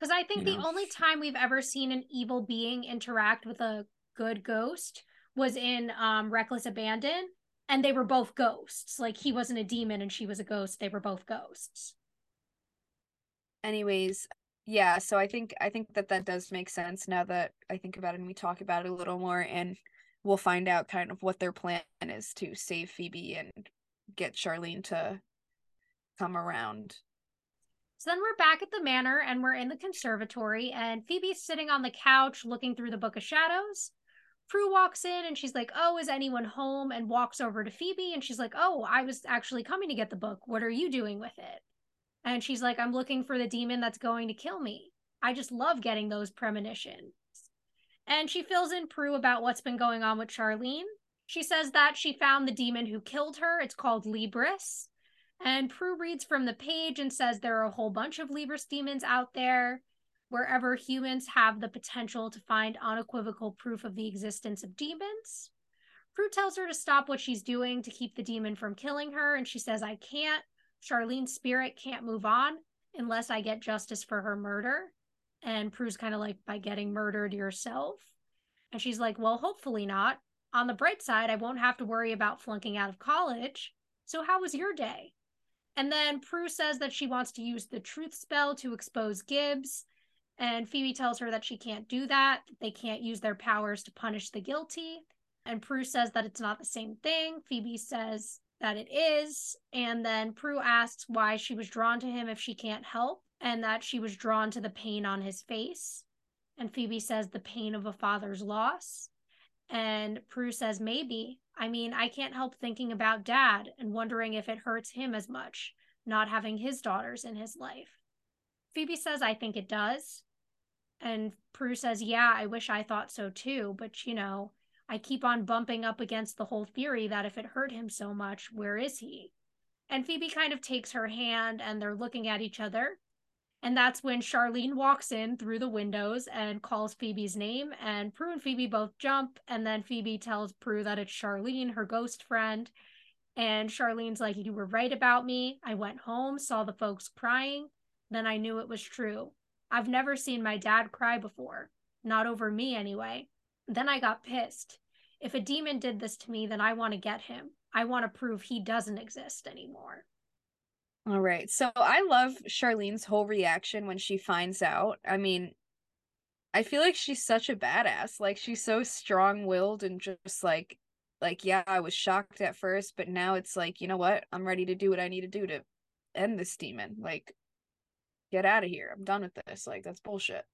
Cuz I think you the know? only time we've ever seen an evil being interact with a good ghost was in um Reckless Abandon and they were both ghosts. Like he wasn't a demon and she was a ghost. They were both ghosts. Anyways, yeah, so I think I think that that does make sense now that I think about it and we talk about it a little more and we'll find out kind of what their plan is to save Phoebe and get Charlene to come around. So then we're back at the manor and we're in the conservatory and Phoebe's sitting on the couch looking through the book of shadows Prue walks in and she's like, Oh, is anyone home? And walks over to Phoebe and she's like, Oh, I was actually coming to get the book. What are you doing with it? And she's like, I'm looking for the demon that's going to kill me. I just love getting those premonitions. And she fills in Prue about what's been going on with Charlene. She says that she found the demon who killed her. It's called Libris. And Prue reads from the page and says there are a whole bunch of Libris demons out there wherever humans have the potential to find unequivocal proof of the existence of demons. Prue tells her to stop what she's doing to keep the demon from killing her, and she says, I can't. Charlene's spirit can't move on unless I get justice for her murder. And Prue's kind of like, by getting murdered yourself. And she's like, Well, hopefully not. On the bright side, I won't have to worry about flunking out of college. So, how was your day? And then Prue says that she wants to use the truth spell to expose Gibbs. And Phoebe tells her that she can't do that. They can't use their powers to punish the guilty. And Prue says that it's not the same thing. Phoebe says that it is. And then Prue asks why she was drawn to him if she can't help, and that she was drawn to the pain on his face. And Phoebe says the pain of a father's loss. And Prue says, maybe. I mean, I can't help thinking about dad and wondering if it hurts him as much, not having his daughters in his life. Phoebe says, I think it does. And Prue says, Yeah, I wish I thought so too. But, you know, I keep on bumping up against the whole theory that if it hurt him so much, where is he? And Phoebe kind of takes her hand and they're looking at each other. And that's when Charlene walks in through the windows and calls Phoebe's name. And Prue and Phoebe both jump. And then Phoebe tells Prue that it's Charlene, her ghost friend. And Charlene's like, You were right about me. I went home, saw the folks crying. Then I knew it was true. I've never seen my dad cry before. Not over me, anyway. Then I got pissed. If a demon did this to me, then I want to get him. I want to prove he doesn't exist anymore. All right. So I love Charlene's whole reaction when she finds out. I mean, I feel like she's such a badass. Like she's so strong-willed and just like like yeah, I was shocked at first, but now it's like, you know what? I'm ready to do what I need to do to end this demon. Like get out of here. I'm done with this. Like that's bullshit.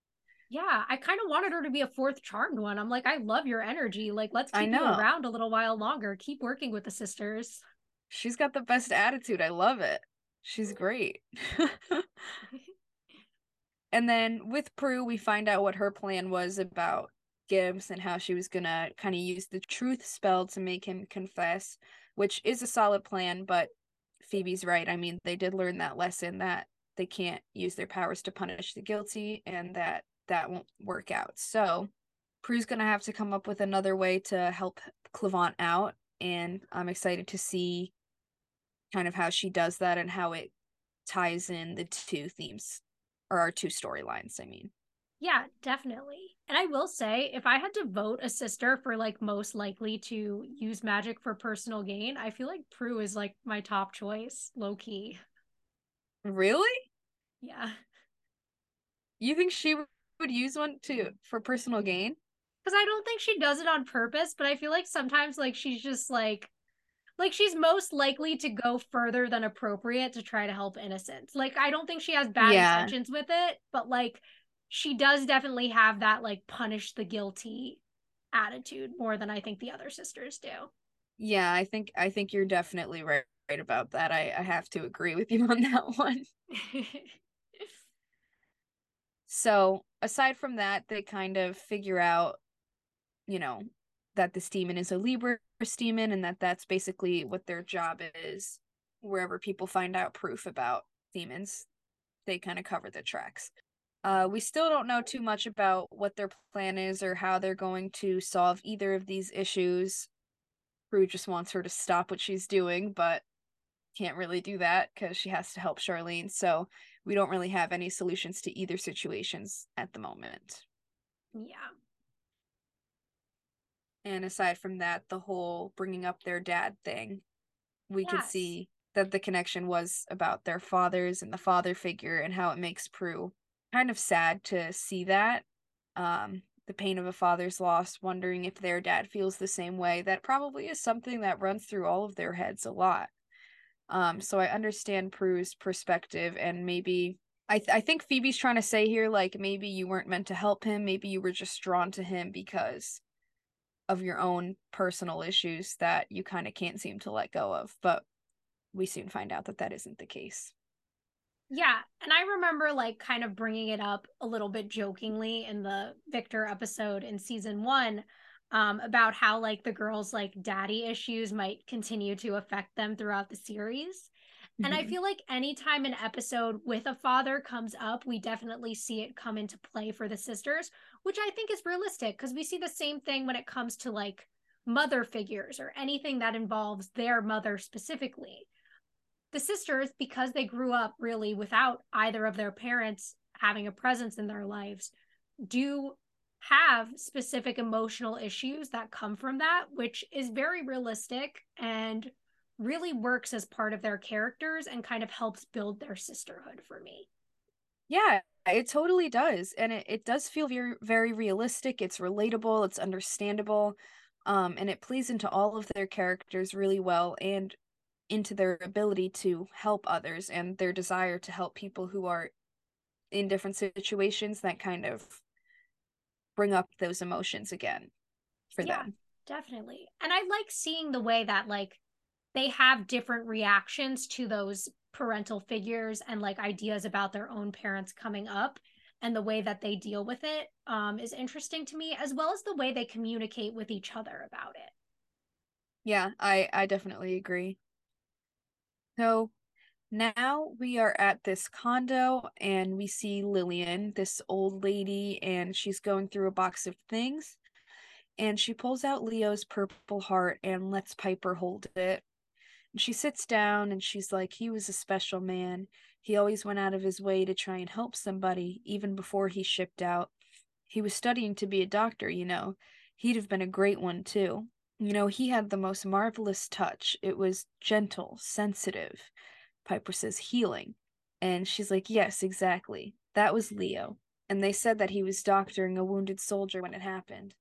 Yeah, I kind of wanted her to be a fourth charmed one. I'm like, I love your energy. Like, let's keep you around a little while longer. Keep working with the sisters. She's got the best attitude. I love it. She's great. and then with Prue, we find out what her plan was about Gibbs and how she was gonna kind of use the truth spell to make him confess, which is a solid plan, but Phoebe's right. I mean, they did learn that lesson that they can't use their powers to punish the guilty and that that won't work out. So Prue's gonna have to come up with another way to help Cleavant out, and I'm excited to see kind of how she does that and how it ties in the two themes or our two storylines, I mean. Yeah, definitely. And I will say, if I had to vote a sister for like most likely to use magic for personal gain, I feel like Prue is like my top choice, low key. Really? Yeah. You think she would use one to for personal gain? Because I don't think she does it on purpose, but I feel like sometimes like she's just like like she's most likely to go further than appropriate to try to help innocents. Like I don't think she has bad yeah. intentions with it, but like she does definitely have that like punish the guilty attitude more than I think the other sisters do. Yeah, I think I think you're definitely right, right about that. I, I have to agree with you on that one. so aside from that, they kind of figure out, you know, that this demon is a Libris demon and that that's basically what their job is. Wherever people find out proof about demons, they kind of cover the tracks. Uh, we still don't know too much about what their plan is or how they're going to solve either of these issues. Prue just wants her to stop what she's doing, but can't really do that because she has to help Charlene. So we don't really have any solutions to either situations at the moment. Yeah. And aside from that, the whole bringing up their dad thing, we yes. could see that the connection was about their fathers and the father figure and how it makes Prue kind of sad to see that. Um, the pain of a father's loss, wondering if their dad feels the same way. That probably is something that runs through all of their heads a lot. Um, so I understand Prue's perspective, and maybe I th- I think Phoebe's trying to say here, like maybe you weren't meant to help him, maybe you were just drawn to him because of your own personal issues that you kind of can't seem to let go of. But we soon find out that that isn't the case. Yeah, and I remember like kind of bringing it up a little bit jokingly in the Victor episode in season 1 um about how like the girls like daddy issues might continue to affect them throughout the series. Mm-hmm. And I mm-hmm. feel like anytime an episode with a father comes up, we definitely see it come into play for the sisters, which I think is realistic because we see the same thing when it comes to like mother figures or anything that involves their mother specifically the sisters, because they grew up really without either of their parents having a presence in their lives, do have specific emotional issues that come from that, which is very realistic and really works as part of their characters and kind of helps build their sisterhood for me. Yeah, it totally does. And it, it does feel very, very realistic. It's relatable, it's understandable. Um, and it plays into all of their characters really well. And into their ability to help others and their desire to help people who are in different situations that kind of bring up those emotions again for yeah, them. Definitely. And I like seeing the way that like they have different reactions to those parental figures and like ideas about their own parents coming up and the way that they deal with it um, is interesting to me as well as the way they communicate with each other about it yeah i i definitely agree so now we are at this condo and we see Lillian, this old lady, and she's going through a box of things. And she pulls out Leo's purple heart and lets Piper hold it. And She sits down and she's like, he was a special man. He always went out of his way to try and help somebody, even before he shipped out. He was studying to be a doctor, you know. He'd have been a great one, too. You know, he had the most marvelous touch. It was gentle, sensitive. Piper says healing. And she's like, Yes, exactly. That was Leo. And they said that he was doctoring a wounded soldier when it happened.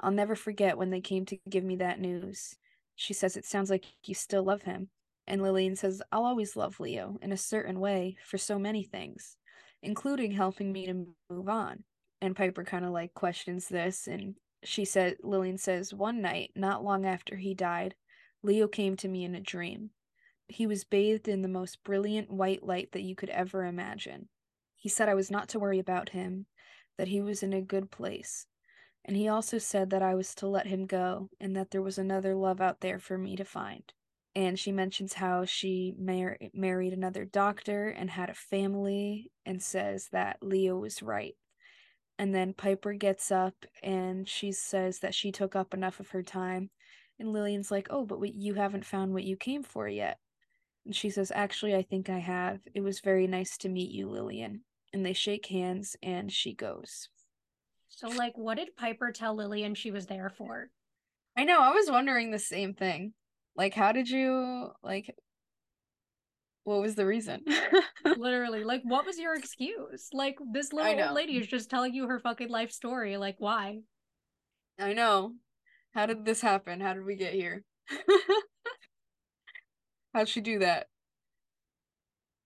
I'll never forget when they came to give me that news. She says it sounds like you still love him. And Lillian says, I'll always love Leo in a certain way for so many things, including helping me to move on. And Piper kind of like questions this. And she said, Lillian says, one night, not long after he died, Leo came to me in a dream. He was bathed in the most brilliant white light that you could ever imagine. He said I was not to worry about him, that he was in a good place. And he also said that I was to let him go and that there was another love out there for me to find. And she mentions how she mar- married another doctor and had a family and says that Leo was right. And then Piper gets up and she says that she took up enough of her time. And Lillian's like, Oh, but you haven't found what you came for yet. And she says, Actually, I think I have. It was very nice to meet you, Lillian and they shake hands and she goes. So, like, what did Piper tell Lillian she was there for? I know, I was wondering the same thing. Like, how did you, like, what was the reason? Literally, like, what was your excuse? Like, this little old lady is just telling you her fucking life story. Like, why? I know. How did this happen? How did we get here? How'd she do that?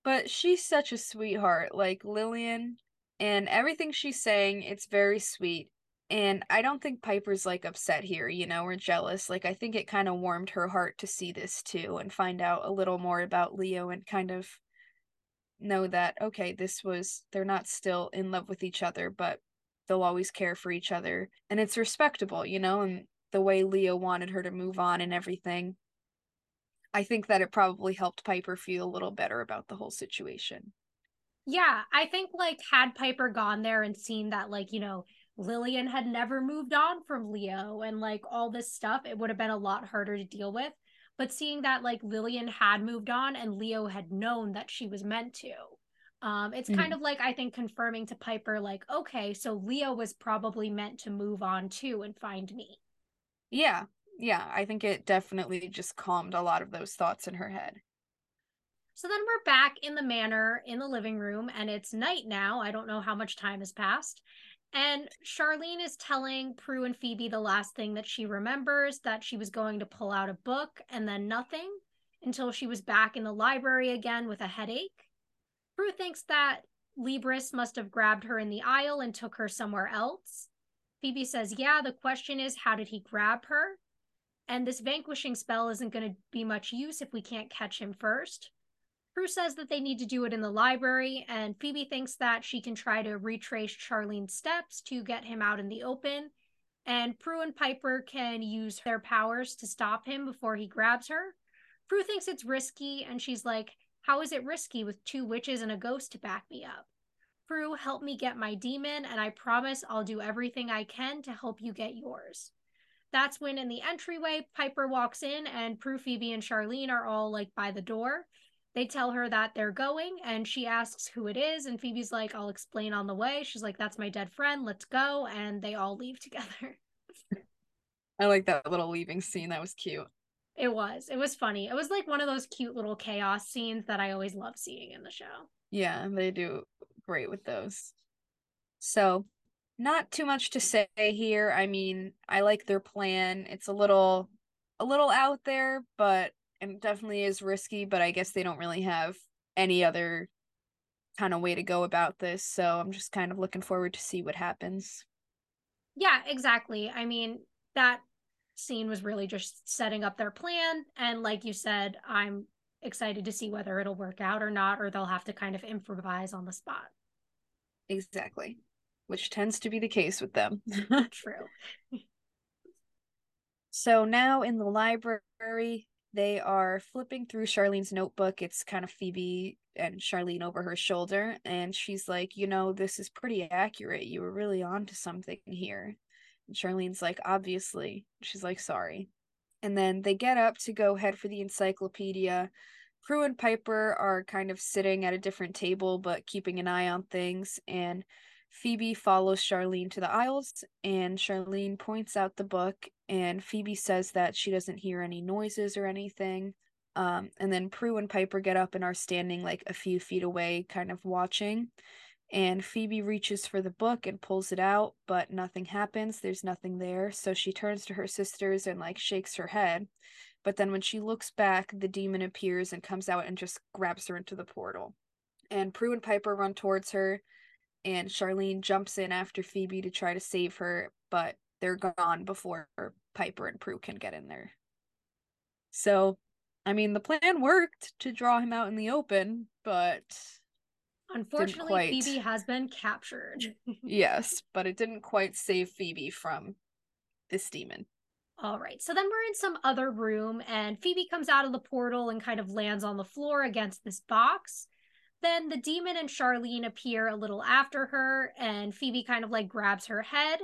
But she's such a sweetheart, like Lillian, and everything she's saying, it's very sweet. And I don't think Piper's like upset here, you know, or jealous. Like, I think it kind of warmed her heart to see this too and find out a little more about Leo and kind of know that, okay, this was, they're not still in love with each other, but they'll always care for each other. And it's respectable, you know, and the way Leo wanted her to move on and everything. I think that it probably helped Piper feel a little better about the whole situation. Yeah, I think like had Piper gone there and seen that like, you know, Lillian had never moved on from Leo and like all this stuff, it would have been a lot harder to deal with. But seeing that like Lillian had moved on and Leo had known that she was meant to, um, it's mm-hmm. kind of like I think confirming to Piper, like, okay, so Leo was probably meant to move on too and find me. Yeah, yeah, I think it definitely just calmed a lot of those thoughts in her head. So then we're back in the manor in the living room, and it's night now. I don't know how much time has passed. And Charlene is telling Prue and Phoebe the last thing that she remembers that she was going to pull out a book and then nothing until she was back in the library again with a headache. Prue thinks that Libris must have grabbed her in the aisle and took her somewhere else. Phoebe says, Yeah, the question is, how did he grab her? And this vanquishing spell isn't going to be much use if we can't catch him first. Prue says that they need to do it in the library, and Phoebe thinks that she can try to retrace Charlene's steps to get him out in the open. And Prue and Piper can use their powers to stop him before he grabs her. Prue thinks it's risky, and she's like, How is it risky with two witches and a ghost to back me up? Prue, help me get my demon, and I promise I'll do everything I can to help you get yours. That's when in the entryway, Piper walks in and Prue, Phoebe, and Charlene are all like by the door. They tell her that they're going and she asks who it is. And Phoebe's like, I'll explain on the way. She's like, That's my dead friend. Let's go. And they all leave together. I like that little leaving scene. That was cute. It was. It was funny. It was like one of those cute little chaos scenes that I always love seeing in the show. Yeah, they do great with those. So not too much to say here. I mean, I like their plan. It's a little a little out there, but it definitely is risky, but I guess they don't really have any other kind of way to go about this. So I'm just kind of looking forward to see what happens. Yeah, exactly. I mean, that scene was really just setting up their plan and like you said, I'm excited to see whether it'll work out or not or they'll have to kind of improvise on the spot. Exactly which tends to be the case with them. True. so now in the library, they are flipping through Charlene's notebook. It's kind of Phoebe and Charlene over her shoulder, and she's like, You know, this is pretty accurate. You were really onto something here. And Charlene's like, Obviously. She's like, Sorry. And then they get up to go head for the encyclopedia. Prue and Piper are kind of sitting at a different table, but keeping an eye on things. And Phoebe follows Charlene to the aisles, and Charlene points out the book. And Phoebe says that she doesn't hear any noises or anything. Um, and then Prue and Piper get up and are standing like a few feet away, kind of watching. And Phoebe reaches for the book and pulls it out, but nothing happens. There's nothing there. So she turns to her sisters and like shakes her head. But then when she looks back, the demon appears and comes out and just grabs her into the portal. And Prue and Piper run towards her, and Charlene jumps in after Phoebe to try to save her, but they're gone before Piper and Prue can get in there. So, I mean, the plan worked to draw him out in the open, but Unfortunately, quite... Phoebe has been captured. yes, but it didn't quite save Phoebe from this demon. All right, so then we're in some other room, and Phoebe comes out of the portal and kind of lands on the floor against this box. Then the demon and Charlene appear a little after her, and Phoebe kind of like grabs her head.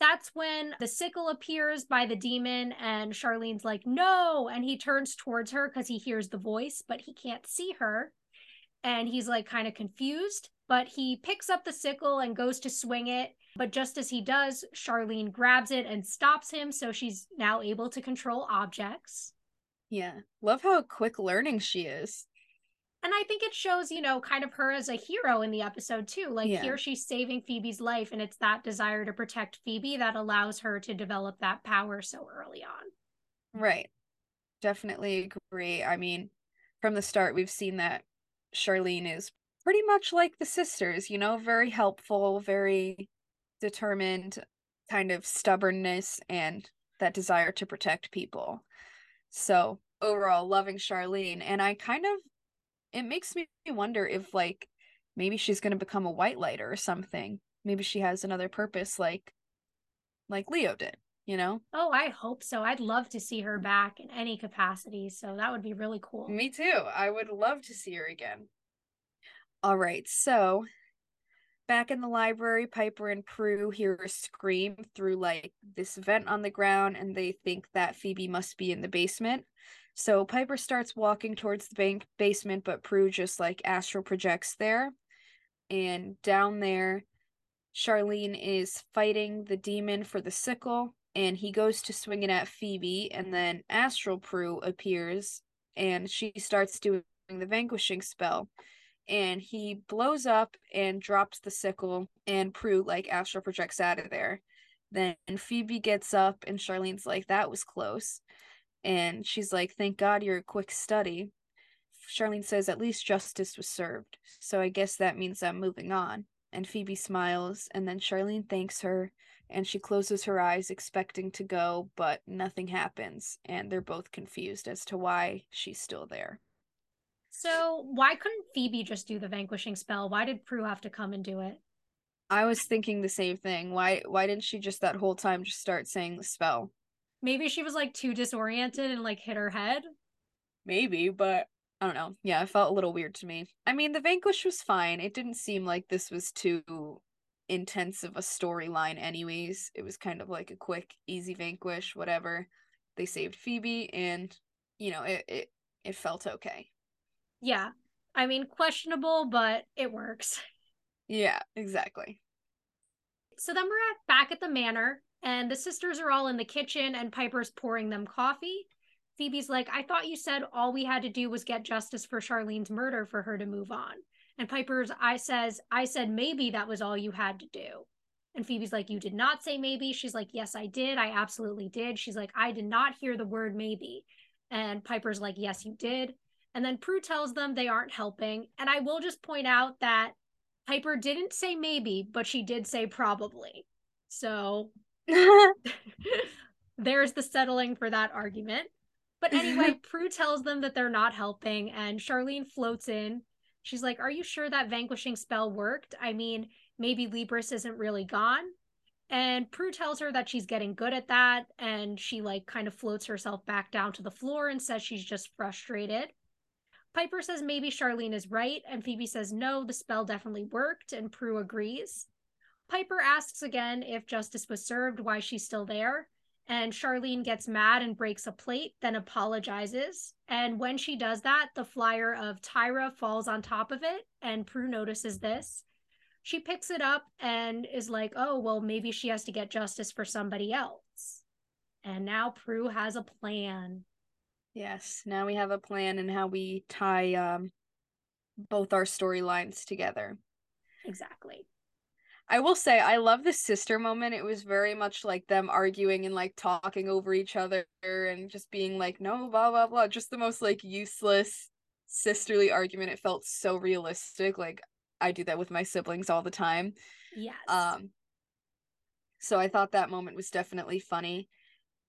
That's when the sickle appears by the demon, and Charlene's like, no. And he turns towards her because he hears the voice, but he can't see her and he's like kind of confused, but he picks up the sickle and goes to swing it. But just as he does, Charlene grabs it and stops him, so she's now able to control objects. Yeah. Love how quick learning she is. And I think it shows, you know, kind of her as a hero in the episode too. Like yeah. here she's saving Phoebe's life and it's that desire to protect Phoebe that allows her to develop that power so early on. Right. Definitely agree. I mean, from the start we've seen that Charlene is pretty much like the sisters, you know, very helpful, very determined, kind of stubbornness and that desire to protect people. So, overall, loving Charlene. And I kind of, it makes me wonder if, like, maybe she's going to become a white lighter or something. Maybe she has another purpose, like, like Leo did, you know? Oh, I hope so. I'd love to see her back in any capacity. So that would be really cool. Me too. I would love to see her again. All right. So back in the library, Piper and Prue hear a scream through like this vent on the ground, and they think that Phoebe must be in the basement. So Piper starts walking towards the bank basement, but Prue just like astral projects there. And down there, Charlene is fighting the demon for the sickle and he goes to swing it at Phoebe, and then Astral Prue appears and she starts doing the vanquishing spell. And he blows up and drops the sickle, and Prue like astral projects out of there. Then Phoebe gets up, and Charlene's like, That was close. And she's like, Thank God you're a quick study. Charlene says, At least justice was served. So I guess that means I'm moving on. And Phoebe smiles, and then Charlene thanks her and she closes her eyes expecting to go, but nothing happens, and they're both confused as to why she's still there. So, why couldn't Phoebe just do the vanquishing spell? Why did Prue have to come and do it? I was thinking the same thing. Why why didn't she just that whole time just start saying the spell? Maybe she was like too disoriented and like hit her head. Maybe, but I don't know. Yeah, it felt a little weird to me. I mean, the vanquish was fine. It didn't seem like this was too intense of a storyline anyways it was kind of like a quick easy vanquish whatever they saved phoebe and you know it it, it felt okay yeah i mean questionable but it works yeah exactly so then we're at back at the manor and the sisters are all in the kitchen and piper's pouring them coffee phoebe's like i thought you said all we had to do was get justice for charlene's murder for her to move on and Piper's I says, I said maybe that was all you had to do. And Phoebe's like, You did not say maybe. She's like, Yes, I did. I absolutely did. She's like, I did not hear the word maybe. And Piper's like, Yes, you did. And then Prue tells them they aren't helping. And I will just point out that Piper didn't say maybe, but she did say probably. So there's the settling for that argument. But anyway, Prue tells them that they're not helping, and Charlene floats in She's like, Are you sure that vanquishing spell worked? I mean, maybe Libris isn't really gone. And Prue tells her that she's getting good at that. And she, like, kind of floats herself back down to the floor and says she's just frustrated. Piper says maybe Charlene is right. And Phoebe says no, the spell definitely worked. And Prue agrees. Piper asks again if justice was served, why she's still there. And Charlene gets mad and breaks a plate, then apologizes. And when she does that, the flyer of Tyra falls on top of it, and Prue notices this. She picks it up and is like, oh, well, maybe she has to get justice for somebody else. And now Prue has a plan. Yes, now we have a plan and how we tie um, both our storylines together. Exactly. I will say I love the sister moment. It was very much like them arguing and like talking over each other and just being like, no, blah blah blah. Just the most like useless sisterly argument. It felt so realistic. Like I do that with my siblings all the time. Yes. Um so I thought that moment was definitely funny.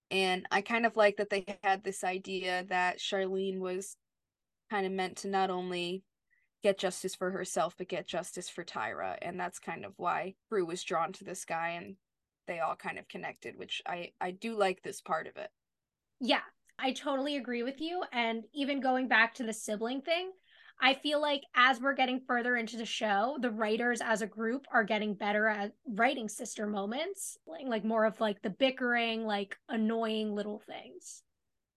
And I kind of like that they had this idea that Charlene was kind of meant to not only get justice for herself but get justice for Tyra and that's kind of why Prue was drawn to this guy and they all kind of connected which I I do like this part of it. Yeah, I totally agree with you and even going back to the sibling thing, I feel like as we're getting further into the show, the writers as a group are getting better at writing sister moments, like more of like the bickering, like annoying little things.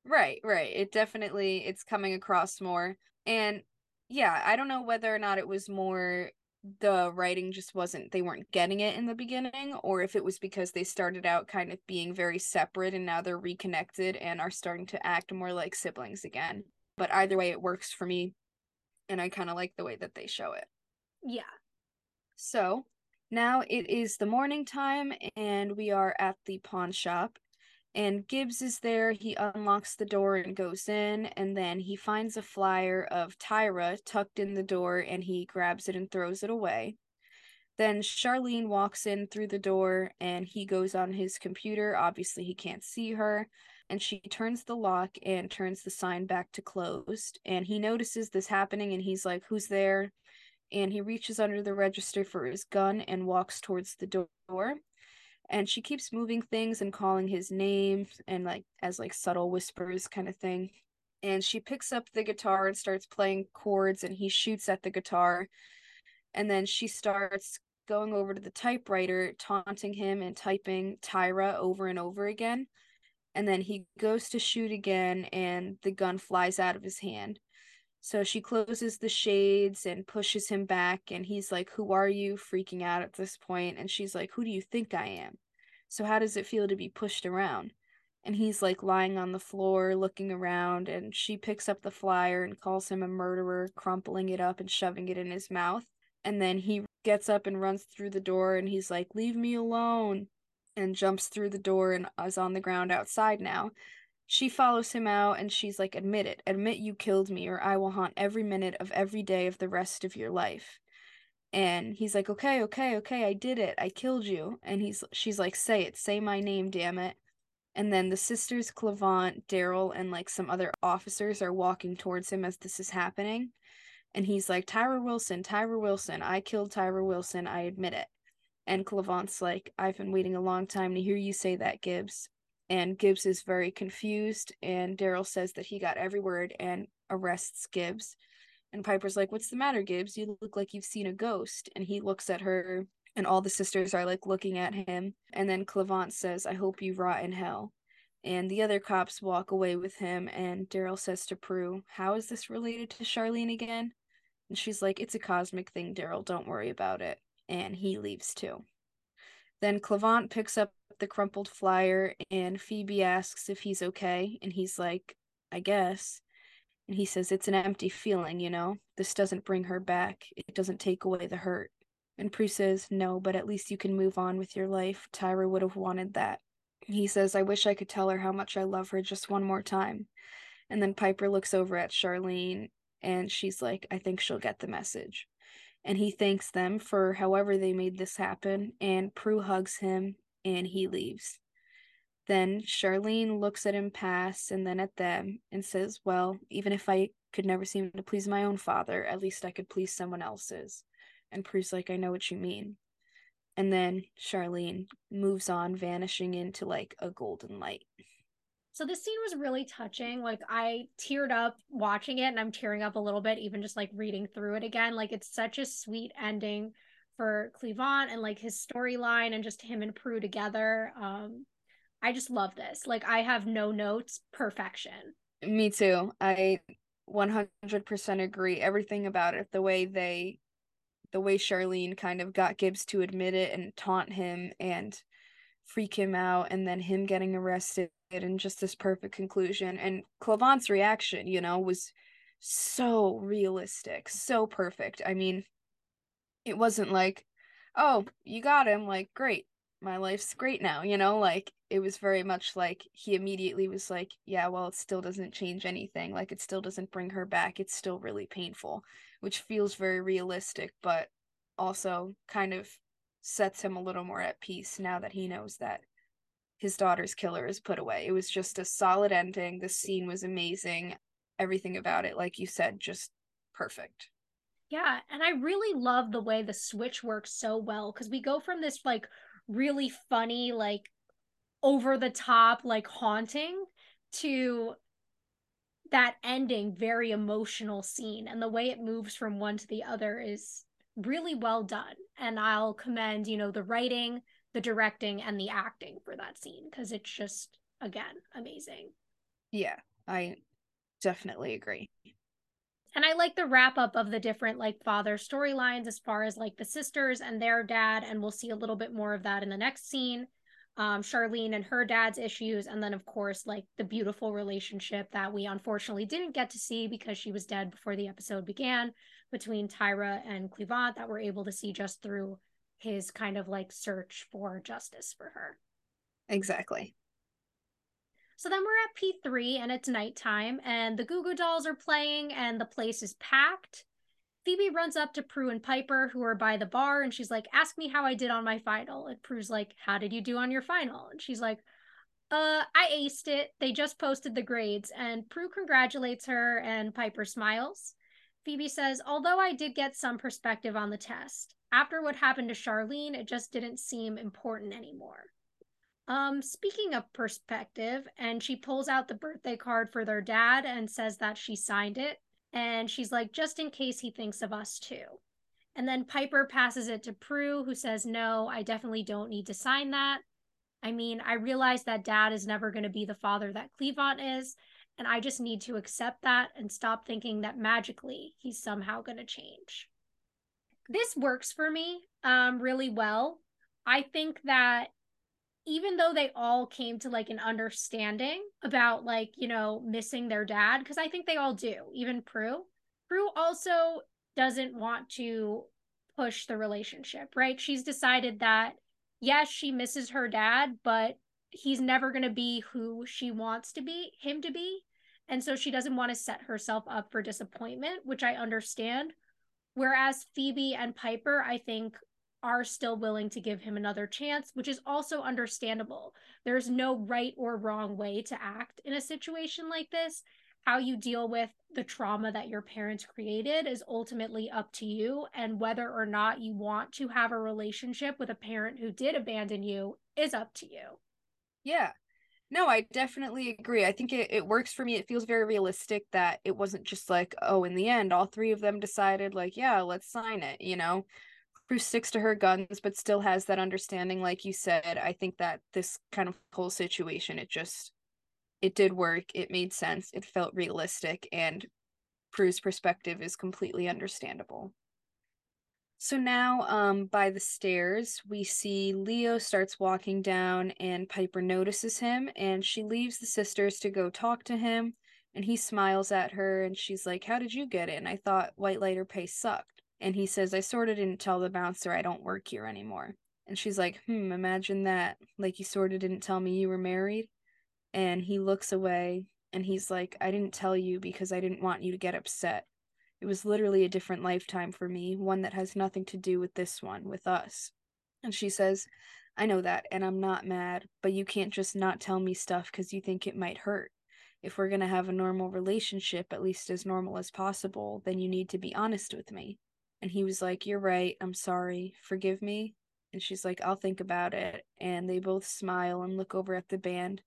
Right, right. It definitely it's coming across more. And yeah, I don't know whether or not it was more the writing just wasn't they weren't getting it in the beginning or if it was because they started out kind of being very separate and now they're reconnected and are starting to act more like siblings again. But either way it works for me and I kind of like the way that they show it. Yeah. So, now it is the morning time and we are at the pawn shop and Gibbs is there. He unlocks the door and goes in, and then he finds a flyer of Tyra tucked in the door and he grabs it and throws it away. Then Charlene walks in through the door and he goes on his computer. Obviously, he can't see her. And she turns the lock and turns the sign back to closed. And he notices this happening and he's like, Who's there? And he reaches under the register for his gun and walks towards the door and she keeps moving things and calling his name and like as like subtle whispers kind of thing. And she picks up the guitar and starts playing chords and he shoots at the guitar. And then she starts going over to the typewriter taunting him and typing tyra over and over again. And then he goes to shoot again and the gun flies out of his hand so she closes the shades and pushes him back, and he's like, Who are you? freaking out at this point. And she's like, Who do you think I am? So how does it feel to be pushed around? And he's like lying on the floor looking around, and she picks up the flyer and calls him a murderer, crumpling it up and shoving it in his mouth. And then he gets up and runs through the door, and he's like, Leave me alone, and jumps through the door and is on the ground outside now she follows him out and she's like, Admit it. Admit you killed me, or I will haunt every minute of every day of the rest of your life. And he's like, Okay, okay, okay, I did it. I killed you. And he's she's like, Say it, say my name, damn it. And then the sisters Cleavant, Darryl, and like some other officers are walking towards him as this is happening. And he's like, Tyra Wilson, Tyra Wilson, I killed Tyra Wilson, I admit it. And Cleavant's like, I've been waiting a long time to hear you say that, Gibbs and Gibbs is very confused and Darryl says that he got every word and arrests Gibbs. And Piper's like, "What's the matter, Gibbs? You look like you've seen a ghost." And he looks at her and all the sisters are like looking at him and then Cleavant says, "I hope you rot in hell." And the other cops walk away with him and Darryl says to Prue, "How is this related to Charlene again?" And she's like, "It's a cosmic thing, Darryl. Don't worry about it." And he leaves too. Then Cleavant picks up the crumpled flyer and Phoebe asks if he's okay and he's like, I guess. And he says it's an empty feeling, you know. This doesn't bring her back. It doesn't take away the hurt. And Prue says, No, but at least you can move on with your life. Tyra would have wanted that. He says, I wish I could tell her how much I love her just one more time. And then Piper looks over at Charlene and she's like, I think she'll get the message and he thanks them for however they made this happen, and Prue hugs him and he leaves. Then Charlene looks at him pass and then at them and says, Well, even if I could never seem to please my own father, at least I could please someone else's. And Prue's like, I know what you mean. And then Charlene moves on, vanishing into like a golden light. So this scene was really touching. Like I teared up watching it and I'm tearing up a little bit even just like reading through it again. Like it's such a sweet ending for Cleavant and like his storyline and just him and Prue together. Um I just love this. Like I have no notes, perfection. Me too. I 100% agree. Everything about it, the way they the way Charlene kind of got Gibbs to admit it and taunt him and freak him out and then him getting arrested and just this perfect conclusion and Cleavant's reaction, you know, was so realistic, so perfect. I mean, it wasn't like, "Oh, you got him, like great my life's great now, you know? Like it was very much like he immediately was like, yeah, well, it still doesn't change anything. Like it still doesn't bring her back. It's still really painful, which feels very realistic, but also kind of sets him a little more at peace now that he knows that his daughter's killer is put away. It was just a solid ending. The scene was amazing. Everything about it, like you said, just perfect. Yeah, and I really love the way the switch works so well because we go from this like really funny, like over the top, like haunting to that ending, very emotional scene. And the way it moves from one to the other is really well done. And I'll commend, you know, the writing, the directing, and the acting for that scene because it's just, again, amazing. Yeah, I definitely agree and I like the wrap up of the different like father storylines as far as like the sisters and their dad, and we'll see a little bit more of that in the next scene. Um, Charlene and her dad's issues, and then of course like the beautiful relationship that we unfortunately didn't get to see because she was dead before the episode began between Tyra and Cleavant that we're able to see just through his kind of like search for justice for her. Exactly. So then we're at P3 and it's nighttime and the Goo Goo dolls are playing and the place is packed. Phoebe runs up to Prue and Piper, who are by the bar, and she's like, Ask me how I did on my final. And Prue's like, How did you do on your final? And she's like, Uh, I aced it. They just posted the grades. And Prue congratulates her, and Piper smiles. Phoebe says, Although I did get some perspective on the test, after what happened to Charlene, it just didn't seem important anymore. Um, speaking of perspective, and she pulls out the birthday card for their dad and says that she signed it. And she's like, just in case he thinks of us too. And then Piper passes it to Prue, who says, No, I definitely don't need to sign that. I mean, I realize that dad is never going to be the father that Cleavant is, and I just need to accept that and stop thinking that magically he's somehow going to change. This works for me um, really well. I think that even though they all came to like an understanding about like you know missing their dad because i think they all do even prue. Prue also doesn't want to push the relationship right? She's decided that yes she misses her dad but he's never going to be who she wants to be him to be and so she doesn't want to set herself up for disappointment which i understand. Whereas phoebe and piper i think are still willing to give him another chance, which is also understandable. There's no right or wrong way to act in a situation like this. How you deal with the trauma that your parents created is ultimately up to you. And whether or not you want to have a relationship with a parent who did abandon you is up to you. Yeah. No, I definitely agree. I think it, it works for me. It feels very realistic that it wasn't just like, oh, in the end, all three of them decided, like, yeah, let's sign it, you know? Prue sticks to her guns, but still has that understanding, like you said. I think that this kind of whole situation, it just it did work. It made sense. It felt realistic, and Prue's perspective is completely understandable. So now, um, by the stairs, we see Leo starts walking down, and Piper notices him, and she leaves the sisters to go talk to him. And he smiles at her, and she's like, "How did you get in? I thought white lighter pay sucked." And he says, I sort of didn't tell the bouncer I don't work here anymore. And she's like, hmm, imagine that. Like, you sort of didn't tell me you were married. And he looks away and he's like, I didn't tell you because I didn't want you to get upset. It was literally a different lifetime for me, one that has nothing to do with this one, with us. And she says, I know that, and I'm not mad, but you can't just not tell me stuff because you think it might hurt. If we're going to have a normal relationship, at least as normal as possible, then you need to be honest with me. And he was like, You're right. I'm sorry. Forgive me. And she's like, I'll think about it. And they both smile and look over at the band.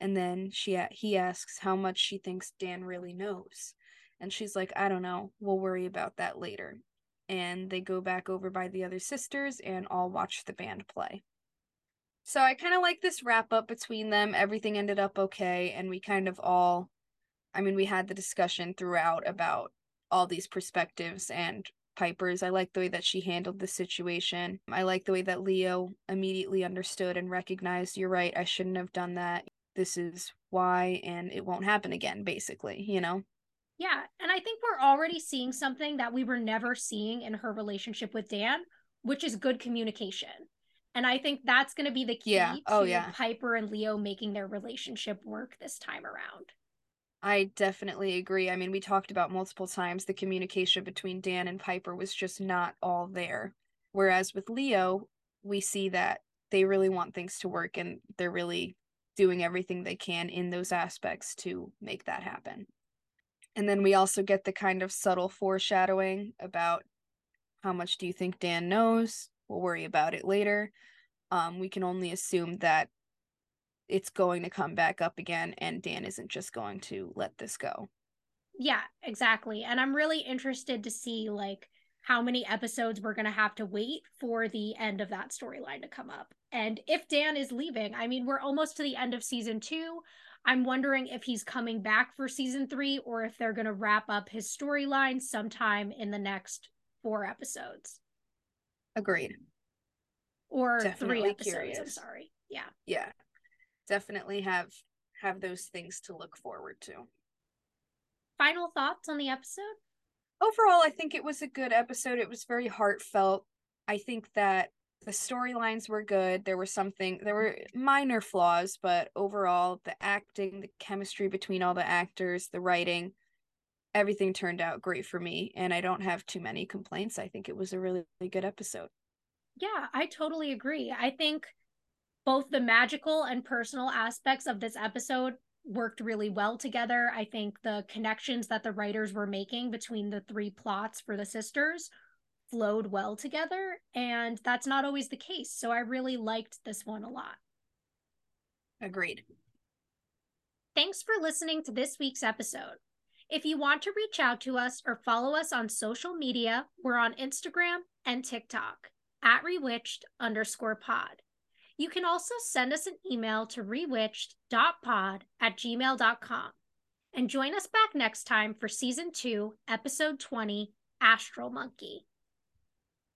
And then she he asks how much she thinks Dan really knows. And she's like, I don't know. We'll worry about that later. And they go back over by the other sisters and all watch the band play. So I kind of like this wrap up between them. Everything ended up okay, and we kind of all, I mean, we had the discussion throughout about all these perspectives and Piper's. I like the way that she handled the situation. I like the way that Leo immediately understood and recognized, you're right, I shouldn't have done that. This is why, and it won't happen again, basically, you know? Yeah. And I think we're already seeing something that we were never seeing in her relationship with Dan, which is good communication. And I think that's going to be the key Yeah. to Oh, yeah. Piper and Leo making their relationship work this time around. I definitely agree. I mean, we talked about multiple times the communication between Dan and Piper was just not all there. Whereas with Leo, we see that they really want things to work and they're really doing everything they can in those aspects to make that happen. And then we also get the kind of subtle foreshadowing about how much do you think Dan knows? We'll worry about it later. Um, we can only assume that it's going to come back up again and Dan isn't just going to let this go. Yeah, exactly. And I'm really interested to see like how many episodes we're going to have to wait for the end of that storyline to come up. And if Dan is leaving, I mean, we're almost to the end of season 2. I'm wondering if he's coming back for season 3 or if they're going to wrap up his storyline sometime in the next 4 episodes Agreed. or Definitely 3 episodes, I'm curious. sorry. Yeah. Yeah. Definitely have have those things to look forward to. Final thoughts on the episode? Overall, I think it was a good episode. It was very heartfelt. I think that the storylines were good. There were something there were minor flaws, but overall the acting, the chemistry between all the actors, the writing, everything turned out great for me and I don't have too many complaints. I think it was a really, really good episode. Yeah, I totally agree. I think both the magical and personal aspects of this episode worked really well together. I think the connections that the writers were making between the three plots for the sisters flowed well together, and that's not always the case. So I really liked this one a lot. Agreed. Thanks for listening to this week's episode. If you want to reach out to us or follow us on social media, we're on Instagram and TikTok at rewitched underscore pod. You can also send us an email to rewitched.pod at gmail.com. And join us back next time for season two, episode 20 Astral Monkey.